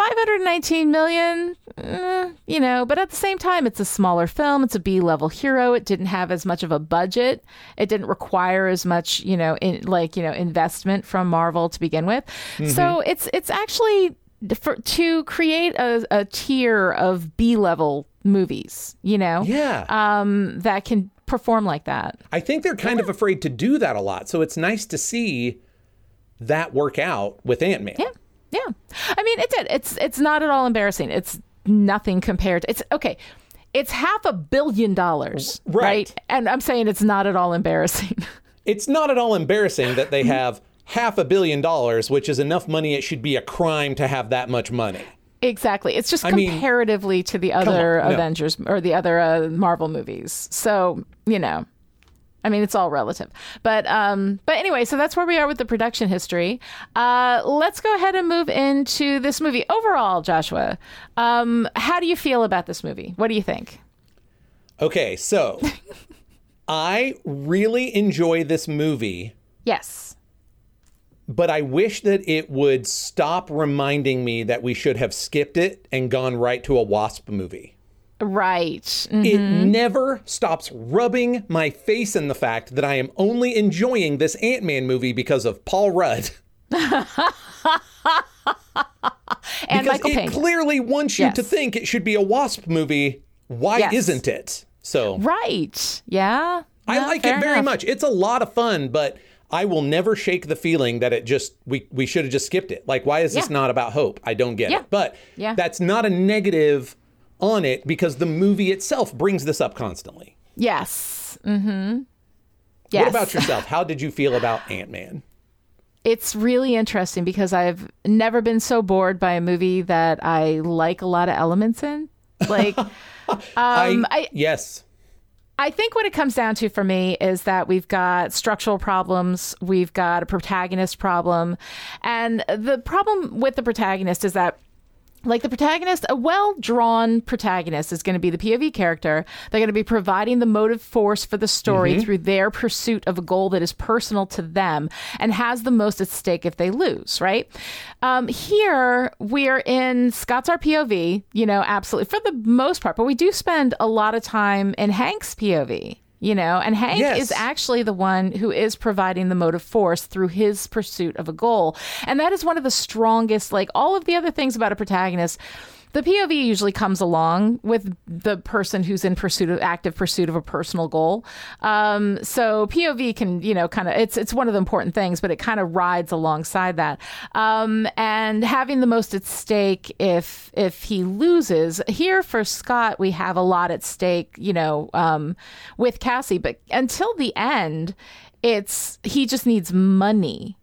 519 million, eh, you know, but at the same time, it's a smaller film. It's a B level hero. It didn't have as much of a budget. It didn't require as much, you know, in, like, you know, investment from Marvel to begin with. So it's, it's actually for, to create a, a tier of B level movies, you know, Yeah. um, that can perform like that. I think they're kind of afraid to do that a lot. So it's nice to see that work out with Ant Man. Yeah. Yeah. I mean, it did. It's it's not at all embarrassing. It's nothing compared. It's okay. It's half a billion dollars, Right. right? And I'm saying it's not at all embarrassing. It's not at all embarrassing that they have half a billion dollars, which is enough money it should be a crime to have that much money. exactly. It's just I mean, comparatively to the other on, no. Avengers or the other uh, Marvel movies. So, you know, I mean, it's all relative. But um, but anyway, so that's where we are with the production history. Uh, let's go ahead and move into this movie. Overall, Joshua, um, how do you feel about this movie? What do you think? Okay, so I really enjoy this movie, Yes. but I wish that it would stop reminding me that we should have skipped it and gone right to a Wasp movie. Right. Mm. It never stops rubbing my face in the fact that I am only enjoying this Ant Man movie because of Paul Rudd. And because Michael it Pena. clearly wants you to think it should be a Wasp movie. Why Yes. isn't it? So right. Yeah. I No, like it very enough. much. It's a lot of fun, but I will never shake the feeling that it just we we should have just skipped it. Like why is this not about hope? I don't get Yeah. it. But Yeah. that's not a negative on it because the movie itself brings this up constantly. Yes. Mm-hmm. Yes. What about yourself? How did you feel about Ant-Man? it's really interesting because I've never been so bored by a movie that I like a lot of elements in. Like, um, I, yes. I think what it comes down to for me is that we've got structural problems, we've got a protagonist problem, and the problem with the protagonist is that like the protagonist, a well drawn protagonist is going to be the POV character. They're going to be providing the motive force for the story through their pursuit of a goal that is personal to them and has the most at stake if they lose, right? Um, here, we are in Scott's our POV, you know, absolutely for the most part, but we do spend a lot of time in Hank's POV. You know, and Hank Yes. is actually the one who is providing the motive force through his pursuit of a goal. And that is one of the strongest, like all of the other things about a protagonist. The POV usually comes along with the person who's in pursuit of active pursuit of a personal goal. Um, so POV can, you know, kind of it's it's one of the important things, but it kind of rides alongside that. Um, and having the most at stake if if he loses here for Scott, we have a lot at stake, you know, um, with Cassie. But until the end, it's he just needs money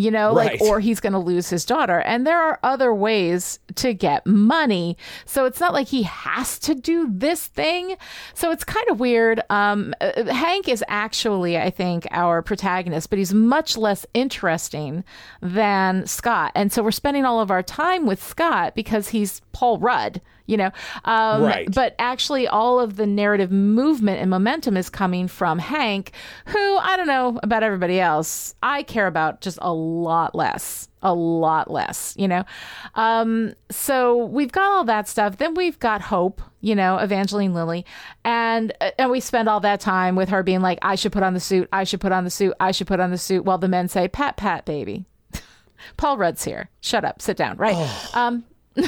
you know Right. like or he's going to lose his daughter. And there are other ways to get money. So it's not like he has to do this thing. So it's kind of weird. Um uh, hank is actually i think our protagonist but he's much less interesting than scott. And so we're spending all of our time with scott because he's paul rudd you know? Um Right. but actually all of the narrative movement and momentum is coming from hank who i don't know about everybody else i care about just a lot less a lot less you know? Um so we've got all that stuff. Then we've got hope you know evangeline lilly. And uh, and we spend all that time with her being like i should put on the suit. I should put on the suit. I should put on the suit. While the men say pat pat baby. Paul rudd's here. Shut up. Sit down. Right. Um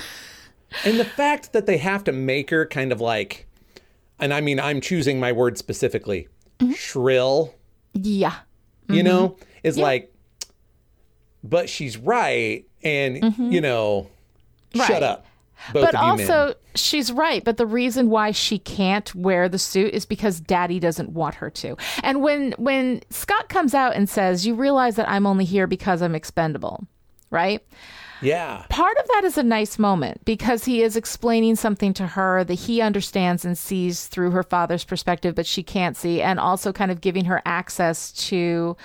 And the fact that they have to make her kind of like and I mean I'm choosing my word specifically, Mm-hmm. shrill, yeah you know, is like but she's right and you know, Mm-hmm. Right. shut up. both but also, men. she's right. But the reason why she can't wear the suit is because Daddy doesn't want her to. And when when Scott comes out and says, "You realize that I'm only here because I'm expendable," right? Yeah. Part of that is a nice moment because he is explaining something to her that he understands and sees through her father's perspective, but she can't see, and also kind of giving her access to.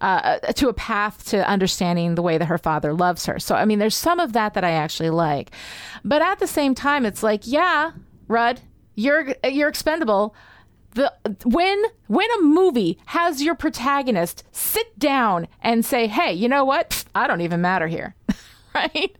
Uh, to a path to understanding the way that her father loves her. So, I mean, there's some of that that I actually like, but at the same time, it's like, yeah, Rudd, you're you're expendable. The when when a movie has your protagonist sit down and say, "Hey, you know what? I don't even matter here." right?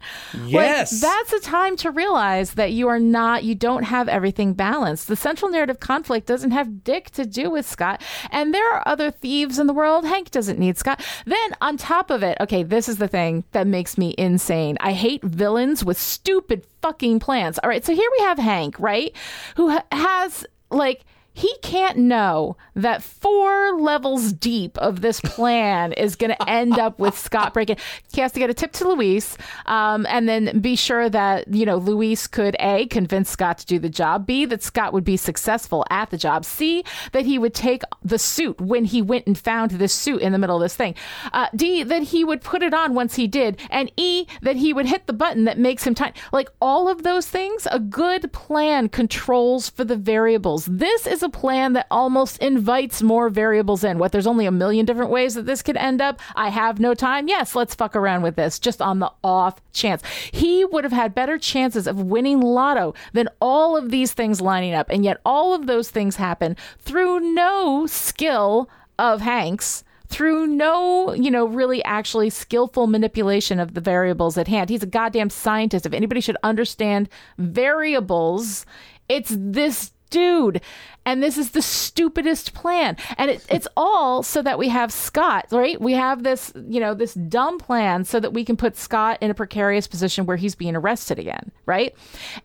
Yes. Like, that's a time to realize that you are not, you don't have everything balanced. The central narrative conflict doesn't have dick to do with Scott. And there are other thieves in the world. Hank doesn't need Scott. Then on top of it, okay, this is the thing that makes me insane. I hate villains with stupid fucking plans. All right, so here we have Hank, right? Who ha- has like, he can't know that four levels deep of this plan is going to end up with Scott breaking. He has to get a tip to Luis, um, and then be sure that you know Luis could a convince Scott to do the job, b that Scott would be successful at the job, c that he would take the suit when he went and found this suit in the middle of this thing, uh, d that he would put it on once he did, and e that he would hit the button that makes him time. Like all of those things, a good plan controls for the variables. This is a plan that almost invites more variables in. What there's only a million different ways that this could end up. I have no time. Yes, let's fuck around with this just on the off chance. He would have had better chances of winning lotto than all of these things lining up. And yet all of those things happen through no skill of Hank's through no, you know, really actually skillful manipulation of the variables at hand. He's a goddamn scientist. If anybody should understand variables, it's this dude. And this is the stupidest plan. And it, it's all so that we have Scott, right? We have this, you know, this dumb plan so that we can put Scott in a precarious position where he's being arrested again, right?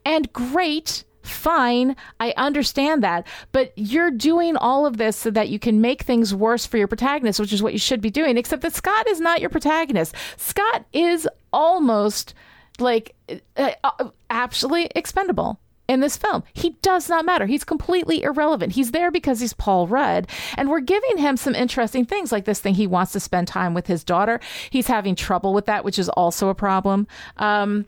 And great. Fine, I understand that, but you're doing all of this so that you can make things worse for your protagonist, which is what you should be doing, except that Scott is not your protagonist. Scott is almost like uh, uh, absolutely expendable in this film. He does not matter. He's completely irrelevant. He's there because he's Paul Rudd. And we're giving him some interesting things like this thing he wants to spend time with his daughter. He's having trouble with that, which is also a problem. Um,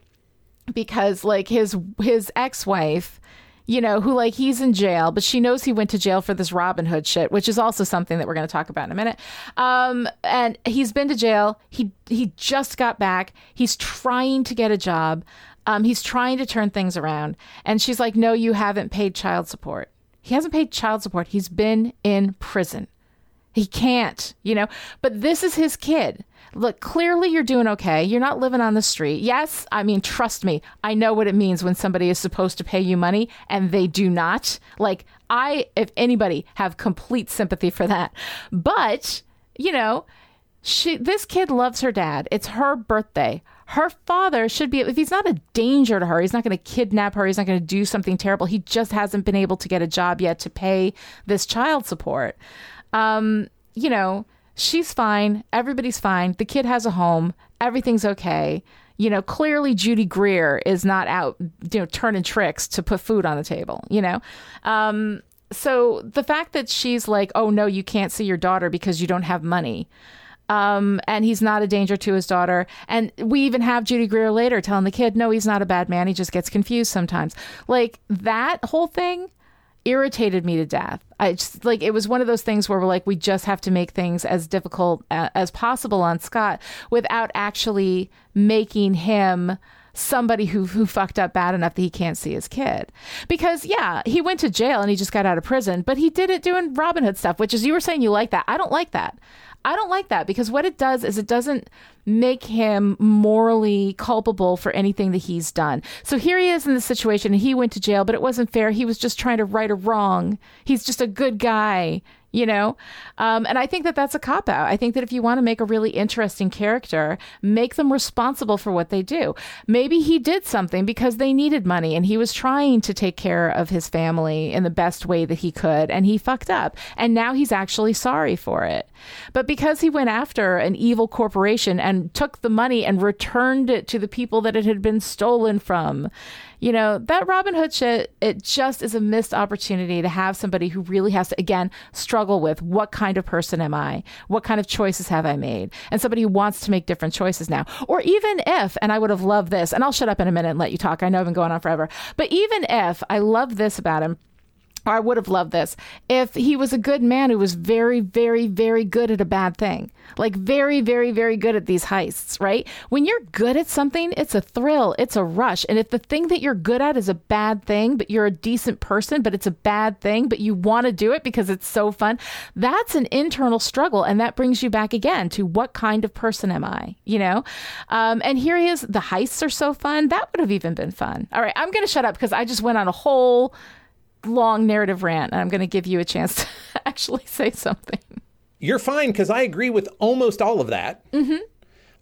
because like his his ex-wife you know, who like he's in jail, but she knows he went to jail for this Robin Hood shit, which is also something that we're going to talk about in a minute. Um, and he's been to jail. He he just got back. He's trying to get a job. Um, he's trying to turn things around. And she's like, "No, you haven't paid child support. He hasn't paid child support. He's been in prison. He can't, you know. But this is his kid." look, clearly you're doing okay. You're not living on the street. Yes, I mean, trust me, I know what it means when somebody is supposed to pay you money and they do not. Like, I, if anybody, have complete sympathy for that. But, you know, she, this kid loves her dad. It's her birthday. Her father should be, if he's not a danger to her, he's not going to kidnap her, he's not going to do something terrible. He just hasn't been able to get a job yet to pay this child support. Um, you know, she's fine. Everybody's fine. The kid has a home. Everything's okay. You know, clearly Judy Greer is not out, you know, turning tricks to put food on the table, you know? Um, so the fact that she's like, oh no, you can't see your daughter because you don't have money. Um, and he's not a danger to his daughter. And we even have Judy Greer later telling the kid, no, he's not a bad man. He just gets confused sometimes. Like that whole thing irritated me to death. I just like it was one of those things where we're like, we just have to make things as difficult as possible on Scott without actually making him somebody who who fucked up bad enough that he can't see his kid. Because yeah, he went to jail and he just got out of prison, but he did it doing Robin Hood stuff, which is you were saying you like that. I don't like that. I don't like that because what it does is it doesn't make him morally culpable for anything that he's done. So here he is in this situation and he went to jail, but it wasn't fair. He was just trying to right a wrong. He's just a good guy you know? Um, and i think that that's a cop out. I think that if you want to make a really interesting character make them responsible for what they do. Maybe he did something because they needed money and he was trying to take care of his family in the best way that he could and he fucked up. And now he's actually sorry for it. But because he went after an evil corporation and took the money and returned it to the people that it had been stolen from You know, that Robin Hood shit, it just is a missed opportunity to have somebody who really has to, again, struggle with what kind of person am I? What kind of choices have I made? And somebody who wants to make different choices now. Or even if, and I would have loved this, and I'll shut up in a minute and let you talk. I know I've been going on forever. But even if, I love this about him. I would have loved this if he was a good man who was very, very, very good at a bad thing. Like, very, very, very good at these heists, right? When you're good at something, it's a thrill, it's a rush. And if the thing that you're good at is a bad thing, but you're a decent person, but it's a bad thing, but you want to do it because it's so fun, that's an internal struggle. And that brings you back again to what kind of person am I, you know? Um, and here he is. The heists are so fun. That would have even been fun. All right, I'm going to shut up because I just went on a whole long narrative rant, and I'm going to give you a chance to actually say something. You're fine because I agree with almost all of that. Mm-hmm.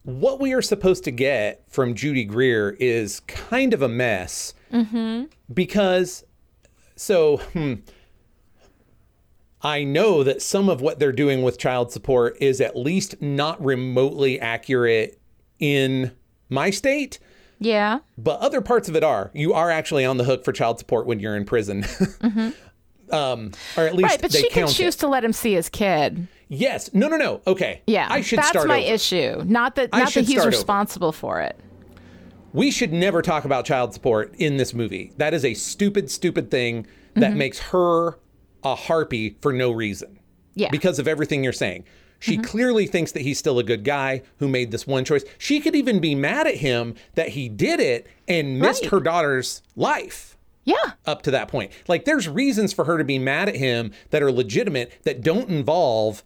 What we are supposed to get from Judy Greer is kind of a mess mm-hmm. because, so, hmm, I know that some of what they're doing with child support is at least not remotely accurate in my state. Yeah. But other parts of it are. You are actually on the hook for child support when you're in prison. mm-hmm. um, or at least right, but she can choose it. to let him see his kid. Yes. No, no, no. Okay. Yeah. I should That's start my over. issue. Not that not that he's start over. responsible for it. We should never talk about child support in this movie. That is a stupid, stupid thing that Mm-hmm. makes her a harpy for no reason. Yeah. Because of everything you're saying. She Mm-hmm. clearly thinks that he's still a good guy who made this one choice. She could even be mad at him that he did it and missed Right. her daughter's life. yeah. up to that point. Like there's reasons for her to be mad at him that are legitimate that don't involve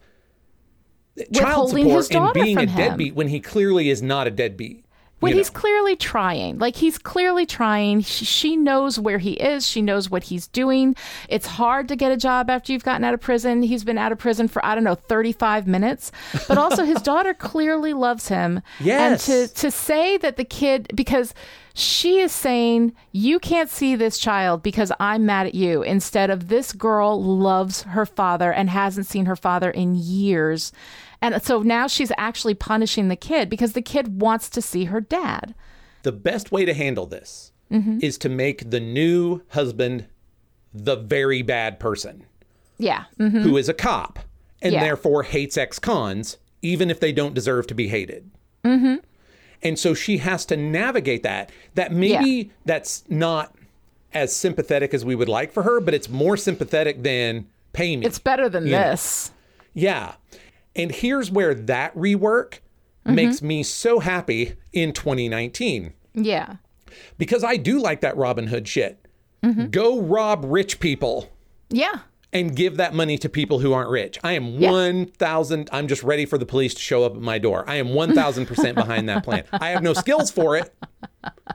child support and being a him. deadbeat when he clearly is not a deadbeat. When he's know. clearly trying, like he's clearly trying. She, she knows where he is. She knows what he's doing. It's hard to get a job after you've gotten out of prison. He's been out of prison for I don't know thirty five minutes, but also his daughter clearly loves him. Yes. And to to say that the kid because she is saying you can't see this child because I'm mad at you instead of this girl loves her father and hasn't seen her father in years. And so now she's actually punishing the kid because the kid wants to see her dad. the best way to handle this Mm-hmm. is to make the new husband the very bad person Yeah. mhm. who is a cop and Yeah. therefore hates ex-cons even if they don't deserve to be hated. Mm-hmm. And so she has to navigate that. That maybe that's not as sympathetic as we would like for her, but it's more sympathetic than pay me. It's better than Yeah. this. Yeah. And here's where that rework Mm-hmm. makes me so happy in 2019 Yeah. because I do like that Robin Hood shit. Mm-hmm. Go rob rich people Yeah. and give that money to people who aren't rich. I am Yeah. 1000 I'm just ready for the police to show up at my door. I am 1000% behind that plan. I have no skills for it.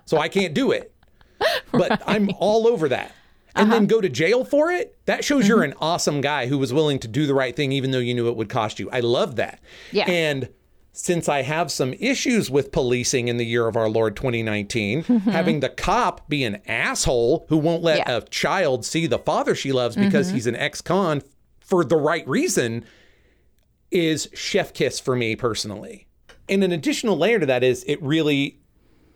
So I can't do it. But I'm all over that. And Uh-huh. then go to jail for it? That shows you're Mm-hmm. an awesome guy who was willing to do the right thing even though you knew it would cost you. I love that. Yeah. And since I have some issues with policing in the year of our Lord 2019, having the cop be an asshole who won't let Mm-hmm. Yeah. Mm-hmm. a child see the father she loves because he's an ex con for the right reason is chef kiss for me personally. And an additional layer to that is it really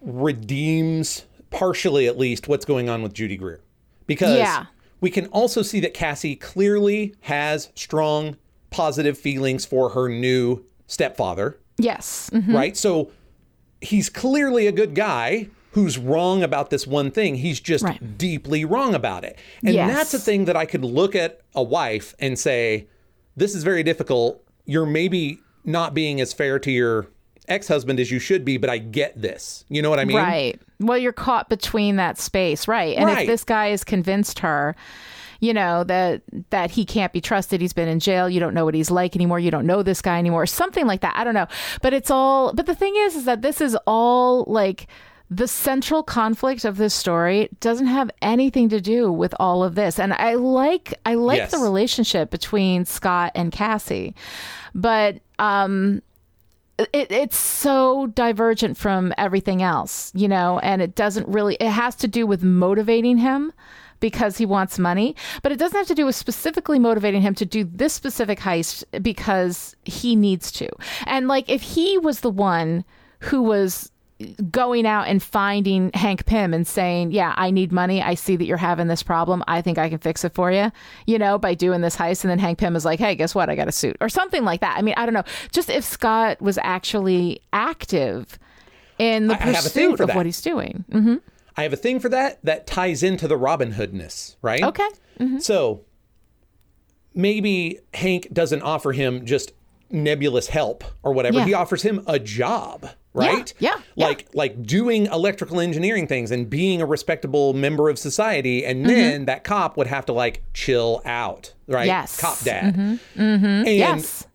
redeems, partially at least, what's going on with Judy Greer. Because Yeah. we can also see that Cassie clearly has strong positive feelings for her new stepfather Yes. Mhm. right? So he's clearly a good guy who's wrong about this one thing. He's just Right. deeply wrong about it. And Yes. that's a thing that I could look at a wife and say, this is very difficult. You're maybe not being as fair to your ex-husband as you should be, but I get this. You know what I mean? Right. Well, you're caught between that space, right? And Right. if this guy has convinced her, you know that that he can't be trusted, he's been in jail. You don't know what he's like anymore. You don't know this guy anymore. Something like that. I don't know. But it's all. But the thing is, is that this is all like. The central conflict of this story doesn't have anything to do with all of this, and I like I like Yes. the relationship between Scott and Cassie, but um, it, it's so divergent from everything else, you know, and it doesn't really, it has to do with motivating him because he wants money, but it doesn't have to do with specifically motivating him to do this specific heist because he needs to. And like, if he was the one who was going out and finding Hank Pym and saying, "Yeah, I need money. I see that you're having this problem. I think I can fix it for you." You know, by doing this heist, and then Hank Pym is like, "Hey, guess what? I got a suit," or something like that. I mean, I don't know. Just if Scott was actually active in the I- I have a thing pursuit for of that. what he's doing. hmm I have a thing for that that ties into the Robin Hoodness, right? Okay. So maybe Hank doesn't offer him just nebulous help or whatever. Yeah. He offers him a job, right? yeah, yeah. Like like doing electrical engineering things and being a respectable member of society and mm-hmm. then that cop would have to like chill out, right? Mm-hmm. Yes. Cop dad. Mm-hmm. Mm-hmm. And Yes.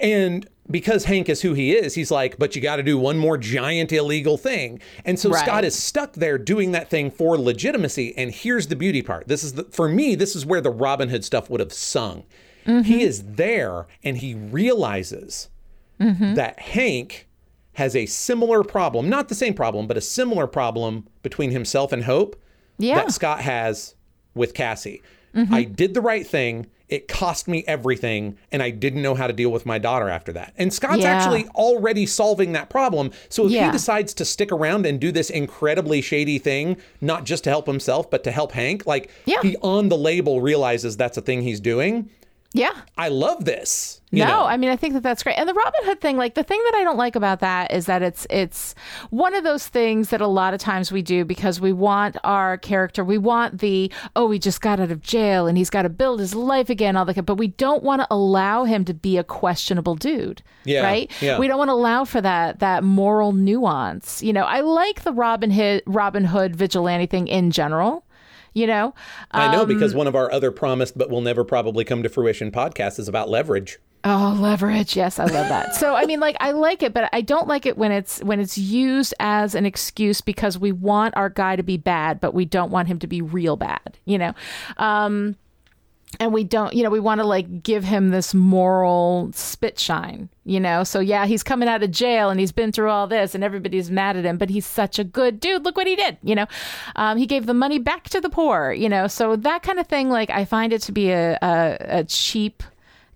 and because Hank is who he is, he's like, but you got to do one more giant illegal thing. And so Right. Scott is stuck there doing that thing for legitimacy. And here's the beauty part. This is the, for me, this is where the Robin Hood stuff would have sung. He is there and he realizes that Hank has a similar problem, not the same problem, but a similar problem between himself and Hope Yeah. that Scott has with Cassie. Mm-hmm. I did the right thing. It cost me everything, and I didn't know how to deal with my daughter after that. And Scott's Yeah. actually already solving that problem. So if Yeah. he decides to stick around and do this incredibly shady thing, not just to help himself, but to help Hank, like Yeah. he on the label realizes that's a thing he's doing. Yeah. I love this. you no, know? I mean I think that that's great. And the Robin Hood thing, like the thing that I don't like about that is that it's it's one of those things that a lot of times we do because we want our character, we want the oh he just got out of jail and he's got to build his life again, all the but we don't want to allow him to be a questionable dude. Yeah, Right? yeah. We don't want to allow for that that moral nuance. You know, I like the Robin Hood Robin Hood vigilante thing in general. You know, I know Um, because one of our other promised but will never probably come to fruition podcasts is about leverage. Oh, leverage. Yes, I love that. so, I mean, like I like it, but I don't like it when it's when it's used as an excuse because we want our guy to be bad, but we don't want him to be real bad, you know. Um and we don't, you know, we want to like give him this moral spit shine, you know? So, yeah, he's coming out of jail and he's been through all this and everybody's mad at him, but he's such a good dude. Look what he did, you know? Um, he gave the money back to the poor, you know? So, that kind of thing, like, I find it to be a, a, a cheap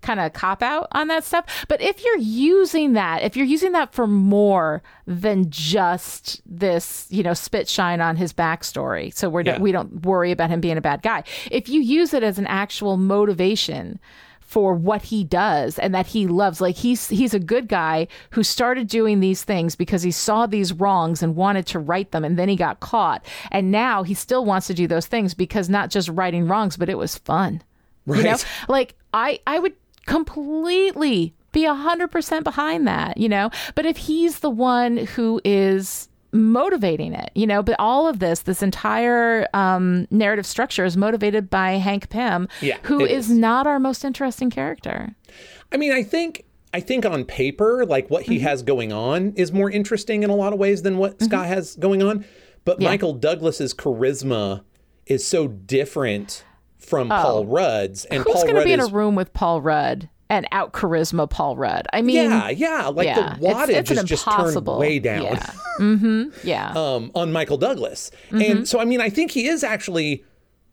kind of cop out on that stuff. But if you're using that, if you're using that for more than just this, you know, spit shine on his backstory, so we're Yeah. we don't worry about him being a bad guy. If you use it as an actual motivation for what he does and that he loves like he's he's a good guy who started doing these things because he saw these wrongs and wanted to right them and then he got caught and now he still wants to do those things because not just righting wrongs but it was fun you know Right. like i i would completely be a hundred percent behind that you know but if he's the one who is motivating it you know but all of this this entire um narrative structure is motivated by hank pym Yeah, who is is. not our most interesting character I mean, I think I think on paper, like what he Mm-hmm. has going on is more interesting in a lot of ways than what Scott has going on. But Yeah. Michael Douglas's charisma is so different from Paul Rudd's, and Oh. who's going to be in is a room with paul rudd and out charisma paul rudd i mean yeah, yeah, like yeah, the wattage it's, it's is just turned way down. yeah hmm yeah um, on Michael Douglas. Mm-hmm. And so, I mean, I think he is actually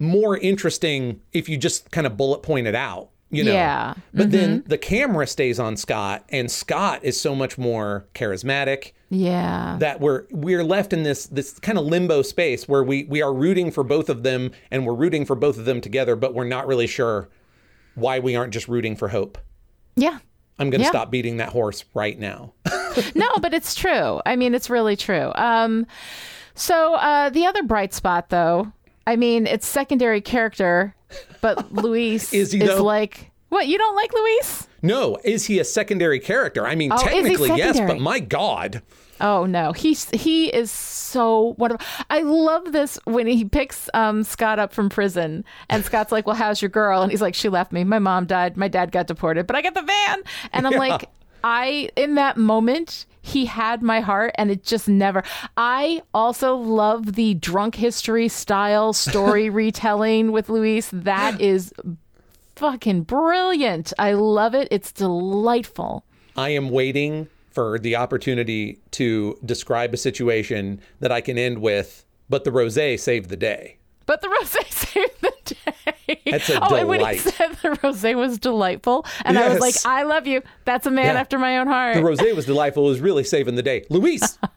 more interesting if you just kind of bullet point it out, you know? Yeah. Mm-hmm. But then the camera stays on Scott, and Scott is so much more charismatic yeah that we're we're left in this this kind of limbo space where we we are rooting for both of them and we're rooting for both of them together, but we're not really sure why we aren't just rooting for hope. yeah I'm going to Yeah. stop beating that horse right now. no, but it's true. I mean, it's really true. Um, so uh, the other bright spot, though, I mean, it's secondary character, but Luis Is though? like what? You don't like Luis? No, is he a secondary character? I mean, Oh, technically yes, but my god. Oh no, he's he is so wonderful. I love this when he picks um, Scott up from prison, and Scott's like, "Well, how's your girl?" And he's like, "She left me. My mom died. My dad got deported, but I got the van." And I'm like, I in that moment he had my heart, and it just never. I also love the drunk history style story retelling with Luis. That is fucking brilliant. I love it. It's delightful. I am waiting for the opportunity to describe a situation that I can end with, but the rosé saved the day. But the rose saved the day. That's a oh, and when he said the rosé was delightful, and I was like, I love you. That's a man Yeah. after my own heart. The rosé was delightful. It was really saving the day. Luis.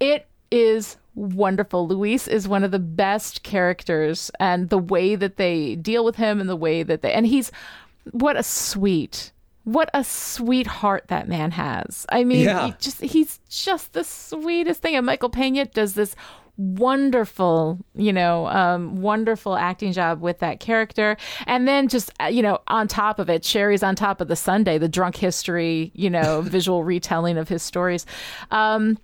It is wonderful. Luis is one of the best characters, and the way that they deal with him, and the way that they, and he's what a sweet, what a sweetheart that man has. I mean, Yeah. he just he's just the sweetest thing. And Michael Pena does this wonderful you know um wonderful acting job with that character and then just uh, you know on top of it sherry's on top of the sundae the drunk history you know visual retelling of his stories um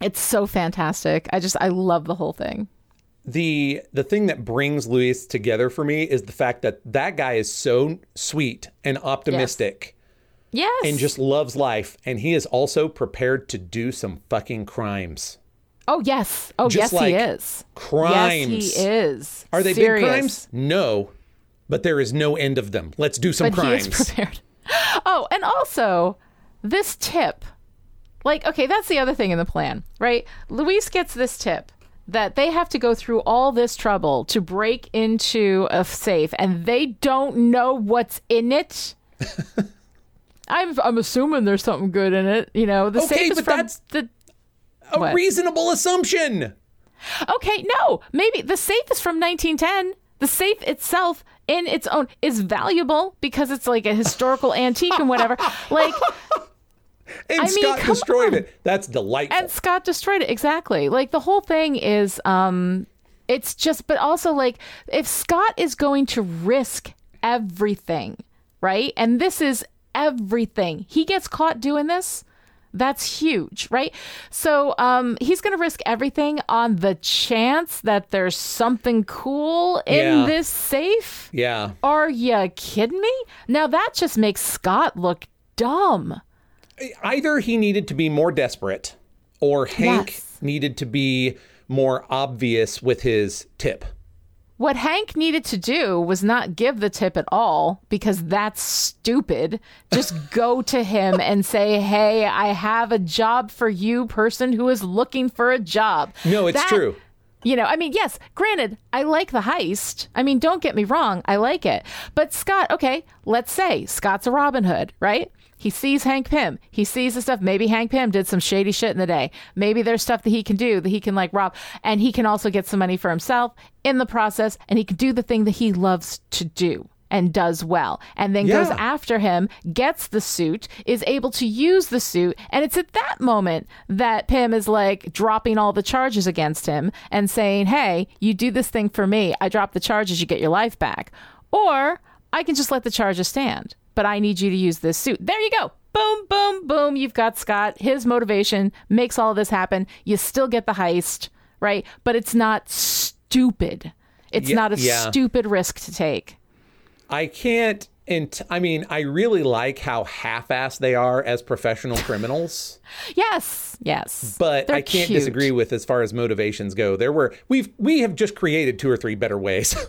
it's so fantastic. I just I love the whole thing. the the thing that brings Luis together for me is the fact that that guy is so sweet and optimistic Yes. and just loves life and he is also prepared to do some fucking crimes. Oh yes. Oh Just yes like he is. crimes. Yes he is. Are they Serious. big crimes? No. But there is no end of them. Let's do some But crimes. he is prepared. Oh, and also this tip. Like, okay, that's the other thing in the plan, right? Luis gets this tip that they have to go through all this trouble to break into a safe and they don't know what's in it. I'm I'm assuming there's something good in it, you know. The Okay, safe is but from that's- the A What? reasonable assumption. Okay, no, maybe the safe is from 1910. The safe itself, in its own, is valuable because it's like a historical antique and whatever. Like, And I Scott come destroyed on. it. That's delightful. and Scott destroyed it exactly. Like the whole thing is, um, it's just, but also like if Scott is going to risk everything, right? And this is everything. He gets caught doing this. That's huge, right? So um, he's going to risk everything on the chance that there's something cool in Yeah. this safe. yeah. Are you kidding me? Now that just makes Scott look dumb. Either he needed to be more desperate or Hank Yes. needed to be more obvious with his tip. What Hank needed to do was not give the tip at all because that's stupid. Just go to him and say, "Hey, I have a job for you, person who is looking for a job." No, it's That- true. You know, I mean, yes, granted, I like the heist. I mean, don't get me wrong, I like it. But Scott, okay, let's say Scott's a Robin Hood, right? He sees Hank Pym. He sees the stuff. Maybe Hank Pym did some shady shit in the day. Maybe there's stuff that he can do that he can like rob. And he can also get some money for himself in the process. And he can do the thing that he loves to do and does well. And then goes after him, gets the suit, is able to use the suit. And it's at that moment that Pym is like dropping all the charges against him and saying, Hey, you do this thing for me. I drop the charges, you get your life back. Or I can just let the charges stand, but I need you to use this suit. There you go. Boom, boom, boom. You've got Scott. His motivation makes all of this happen. You still get the heist, right? But it's not stupid. It's Yeah, not a yeah. stupid risk to take. I can't. And I mean, I really like how half-assed they are as professional criminals, Yes, yes. but They're I can't cute. disagree with as far as motivations go. There were we've we have just created two or three better ways.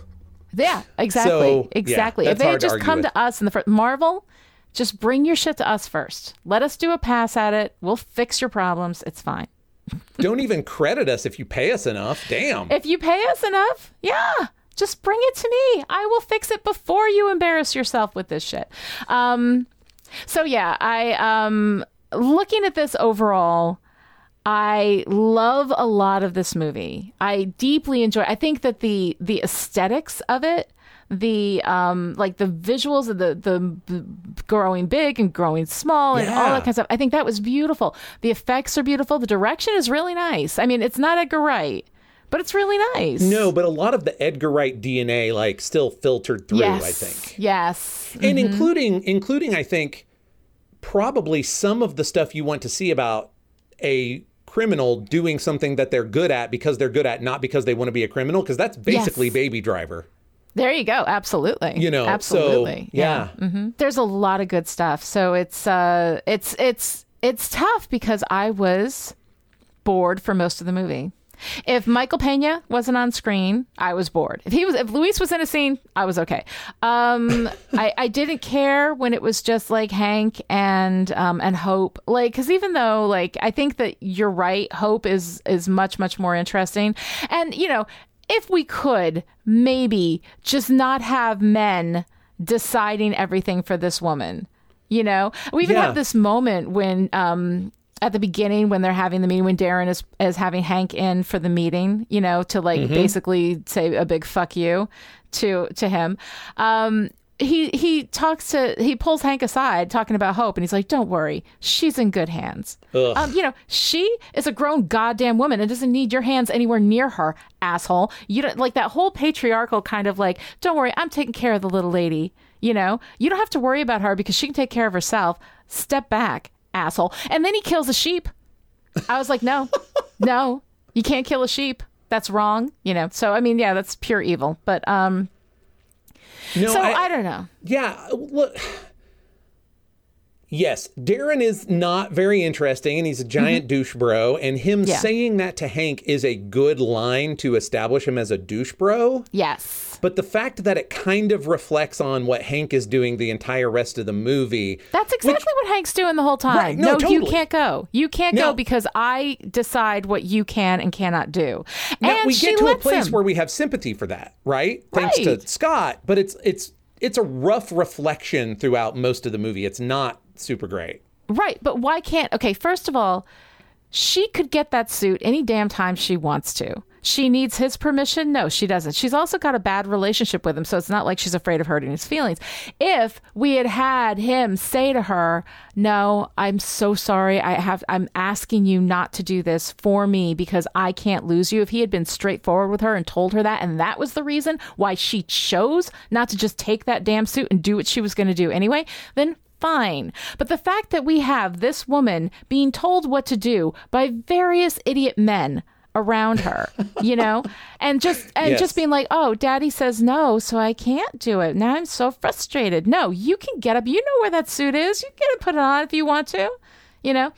Yeah, exactly, So, yeah, exactly. if they had just argue come with. to us in the first Marvel, just bring your shit to us first. Let us do a pass at it. We'll fix your problems. It's fine. Don't even credit us if you pay us enough. Damn. If you pay us enough, yeah, just bring it to me. I will fix it before you embarrass yourself with this shit. Um, so yeah, I um looking at this overall, I love a lot of this movie. I deeply enjoy. I think that the the aesthetics of it, the um like the visuals of the the, growing big and growing small and all that kind of stuff. I think that was beautiful. The effects are beautiful. The direction is really nice. I mean, it's not Edgar Wright, but it's really nice. No, but a lot of the Edgar Wright DNA like still filtered through, yes, I think. Yes. And including including I think probably some of the stuff you want to see about a criminal doing something that they're good at because they're good at not because they want to be a criminal because that's basically Yes. baby driver. There you go. Absolutely. You know, so, absolutely. yeah. hmm There's a lot of good stuff. So it's uh, it's it's it's tough because I was bored for most of the movie. If Michael Pena wasn't on screen, I was bored. If he was, if Luis was in a scene, I was okay. Um, I, I didn't care when it was just like Hank and um, and Hope, like because even though like I think that you're right, Hope is is much much more interesting, and you know if we could maybe just not have men deciding everything for this woman. You know, we even Yeah. have this moment when um at the beginning when they're having the meeting when Darren is is having Hank in for the meeting, you know, to like basically say a big fuck you to to him. Um he he talks to he pulls Hank aside talking about Hope and he's like, "Don't worry, she's in good hands." Ugh. Um, you know, she is a grown goddamn woman and doesn't need your hands anywhere near her, asshole. You don't like that whole patriarchal kind of like, "Don't worry, I'm taking care of the little lady." You know, you don't have to worry about her because she can take care of herself. Step back, asshole. And then he kills a sheep. I was like, "No, no, you can't kill a sheep. That's wrong." You know. So I mean, yeah, that's pure evil. But um, No, so I, don't know. Yeah, look. Yes, Darren is not very interesting and he's a giant douche bro. And him Mm-hmm. Yeah. saying that to Hank is a good line to establish him as a douche bro. Yes, But the fact that it kind of reflects on what Hank is doing the entire rest of the movie. That's exactly what Hank's doing the whole time. Right, no, you totally. can't go. You can't No. go because I decide what you can and cannot do. Now, and we get to a place him. where we have sympathy for that, right? Thanks to Scott. But it's it's it's a rough reflection throughout most of the movie. It's not super great. Right, but why can't? Okay, first of all, she could get that suit any damn time she wants to. She needs his permission? No, she doesn't. She's also got a bad relationship with him, so it's not like she's afraid of hurting his feelings. If we had had him say to her, "No, I'm so sorry. I have I'm asking you not to do this for me because I can't lose you." If he had been straightforward with her and told her that and that was the reason why she chose not to just take that damn suit and do what she was going to do anyway, then fine. But the fact that we have this woman being told what to do by various idiot men around her, you know, and just and Yes. just being like, "Oh, daddy says no, so I can't do it." Now I'm so frustrated. No, you can get up. You know where that suit is. You can get to put it on if you want to, you know.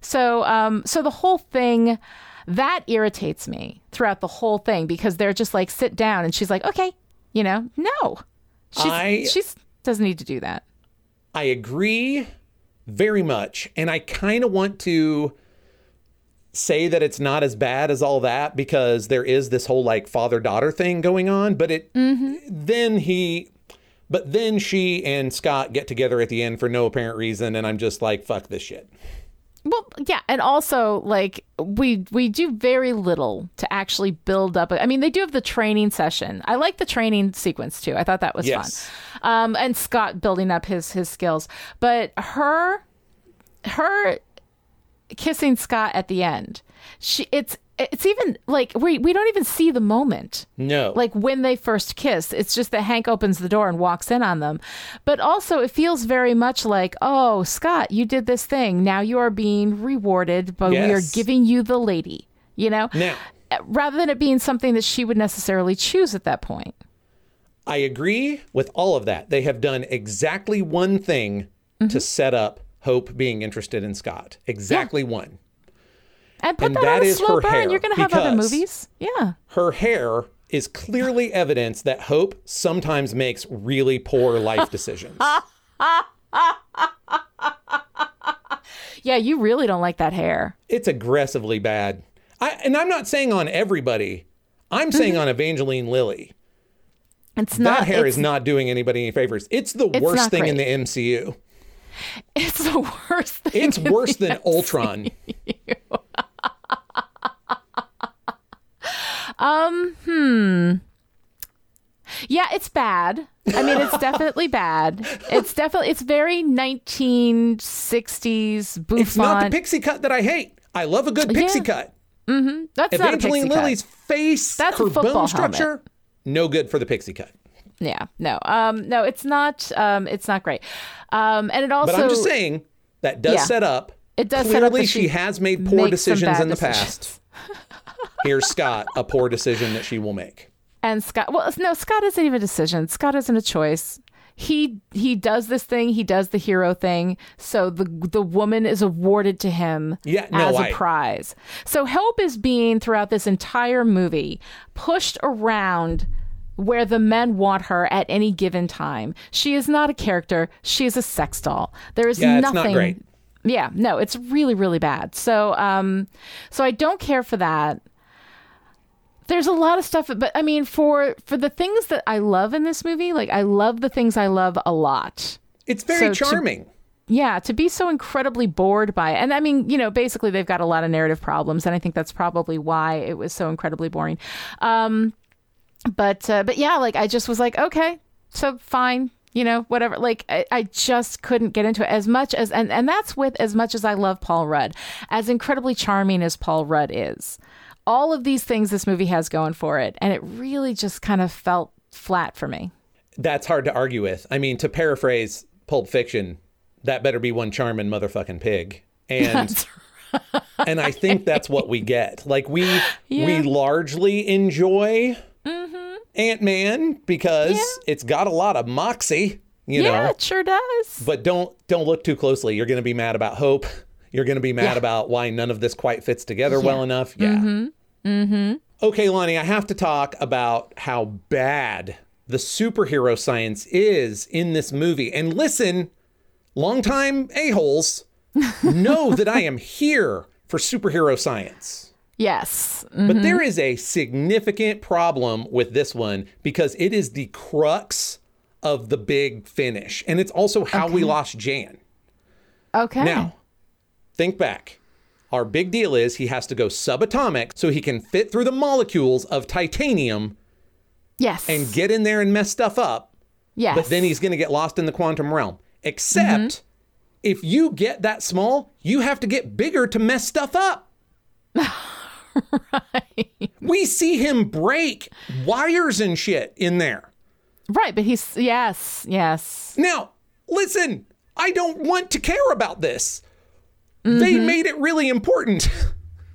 So um so the whole thing that irritates me throughout the whole thing because they're just like sit down and she's like, "Okay." You know? No. She's I- she's doesn't need to do that. I agree very much. And I kind of want to say that it's not as bad as all that because there is this whole like father daughter thing going on. But it, mm-hmm. then he, but then she and Scott get together at the end for no apparent reason. And I'm just like, fuck this shit. Well, yeah, and also like we we do very little to actually build up. I mean, they do have the training session. I like the training sequence too. I thought that was Yes. fun. Um, and Scott building up his his skills, but her her kissing Scott at the end. She it's it's even like we we don't even see the moment No. like when they first kiss it's just that hank opens the door and walks in on them but also it feels very much like oh scott you did this thing now you are being rewarded but we are giving you the lady you know Now- uh, rather than it being something that she would necessarily choose at that point I agree with all of that. They have done exactly one thing mm-hmm. to set up Hope being interested in Scott. Exactly one. And put And that, that on a slow her burn hair, you're gonna have other movies yeah Her hair is clearly evidence that Hope sometimes makes really poor life decisions. yeah you really don't like that hair it's aggressively bad. I, and I'm not saying on everybody. I'm mm-hmm. saying on Evangeline Lilly. it's That not hair it's, is not doing anybody any favors. It's the worst not thing in the MCU. it's the worst thing It's worse than Ultron. Yeah, it's bad. I mean, it's definitely bad. It's definitely it's very 1960s bouffant. It's not the pixie cut that I hate. I love a good pixie Yeah. cut. That's not a Evangeline pixie cut. Lilly's face, That's her football bone helmet. structure, no good for the pixie cut. Yeah, no, um, no, it's not. Um, it's not great. Um, and it also. But I'm just saying that does Yeah. set up. It does clearly set up she she has made poor decisions in the decisions. past. Here's Scott, a poor decision that she will make. And Scott. Well, no, Scott isn't even a decision. Scott isn't a choice. he he does this thing, he does the hero thing, so the the woman is awarded to him Yeah, no, as a I- prize. So Hope is being throughout this entire movie pushed around where the men want her at any given time. She is not a character, she is a sex doll. There is Yeah, it's not nothing great. Yeah, no, it's really really bad. So um so I don't care for that there's a lot of stuff but i mean for for the things that i love in this movie like i love the things i love a lot. It's very So to- charming. yeah to be so incredibly bored by it and i mean you know basically they've got a lot of narrative problems and i think that's probably why it was so incredibly boring. Um but uh, but yeah like i just was like okay so fine you know whatever. Like I, I just couldn't get into it as much as and and that's with as much as i love paul rudd as incredibly charming as paul rudd is all of these things this movie has going for it and it really just kind of felt flat for me That's hard to argue with. I mean, to paraphrase Pulp Fiction, that better be one charming motherfucking pig. And and I think that's what we get. Like we we largely enjoy mm-hmm. Ant Man because it's got a lot of moxie, you yeah know. it sure does But don't don't look too closely. You're going to be mad about hope. You're going to be mad Yeah. about why none of this quite fits together well enough. Yeah. Mm-hmm. Mm-hmm. Okay, Lonnie, I have to talk about how bad the superhero science is in this movie. And listen, longtime a-holes know that I am here for superhero science. yes But there is a significant problem with this one because it is the crux of the big finish. And it's also how we lost Jan. okay Now, think back. Our big deal is he has to go subatomic so he can fit through the molecules of titanium yes and get in there and mess stuff up. yes But then he's going to get lost in the quantum realm. Except mm-hmm. if you get that small, you have to get bigger to mess stuff up. Right. We see him break wires and shit in there. Right, but he's yes, yes. Now, listen, I don't want to care about this. They mm-hmm. made it really important.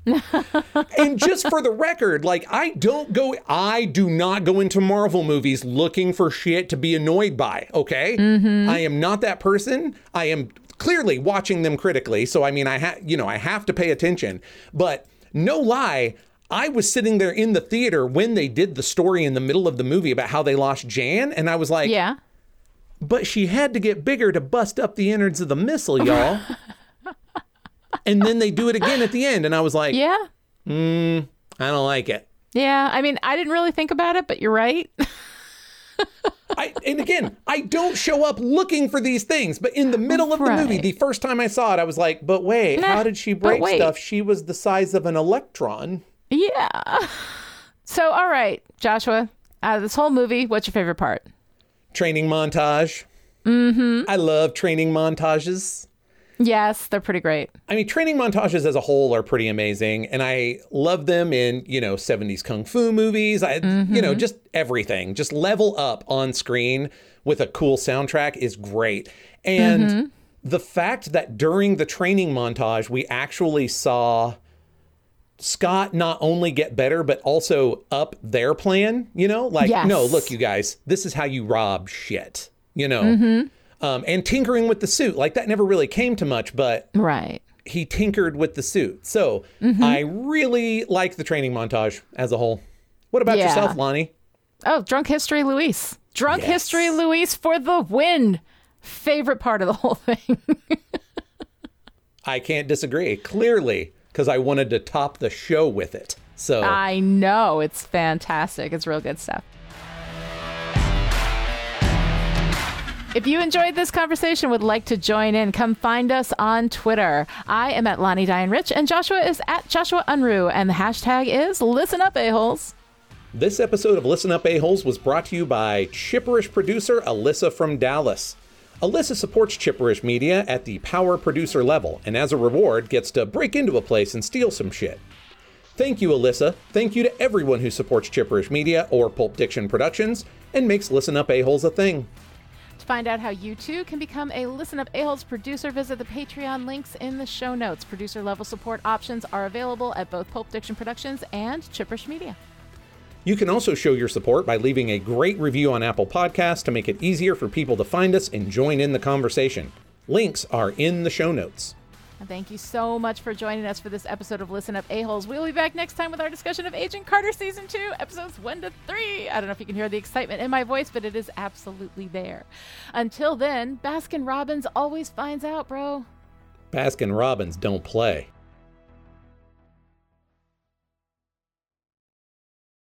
and just for the record, like I don't go I do not go into Marvel movies looking for shit to be annoyed by, okay? Mm-hmm. I am not that person. I am clearly watching them critically, so I mean I ha- you know, I have to pay attention. But no lie, I was sitting there in the theater when they did the story in the middle of the movie about how they lost Jan and I was like, Yeah. but she had to get bigger to bust up the innards of the missile, y'all. and then they do it again at the end. And I was like, Yeah. I don't like it. Yeah. I mean, I didn't really think about it, but you're right. I, and again, I don't show up looking for these things, but in the middle of the movie, the first time I saw it, I was like, but wait, Nah, how did she break stuff? She was the size of an electron. yeah. So, all right, Joshua, out of this whole movie, what's your favorite part? Training montage. Mm-hmm. I love training montages. Yes, they're pretty great. I mean, training montages as a whole are pretty amazing, and I love them in you know '70s kung fu movies. I, you know, mm-hmm. just everything. Just level up on screen with a cool soundtrack is great, and mm-hmm. the fact that during the training montage we actually saw Scott not only get better but also up their plan. You know, like Yes. no, look, you guys, this is how you rob shit. You know. Mm-hmm. Um, and tinkering with the suit like that never really came to much but Right. he tinkered with the suit. So Mm-hmm. I really like the training montage as a whole. What about Yeah. yourself, Lonnie? Oh, Drunk History Luis. Drunk Yes. History Luis for the win. Favorite part of the whole thing. I can't disagree. Clearly, because I wanted to top the show with it. So I know. It's fantastic. It's real good stuff. If you enjoyed this conversation, would like to join in, come find us on Twitter. I am at Lonnie Diane Rich, and Joshua is at Joshua Unruh, and the hashtag is Listen Up A-Holes. this episode of Listen Up A-Holes was brought to you by Chipperish producer Alyssa from Dallas. Alyssa supports Chipperish Media at the power producer level, and as a reward, gets to break into a place and steal some shit. Thank you, Alyssa. Thank you to everyone who supports Chipperish Media or Pulp Diction Productions and makes Listen Up A-Holes a thing. To find out how you too can become a Listen Up A-Holes producer, visit the Patreon links in the show notes. Producer level support options are available at both Pulp Diction Productions and Chipperish Media. You can also show your support by leaving a great review on Apple Podcasts to make it easier for people to find us and join in the conversation. Links are in the show notes. And thank you so much for joining us for this episode of Listen Up A-Holes. We'll be back next time with our discussion of Agent Carter Season 2, episodes 1 to 3. I don't know if you can hear the excitement in my voice, but it is absolutely there. Until then, Baskin Robbins always finds out, bro. Baskin Robbins don't play.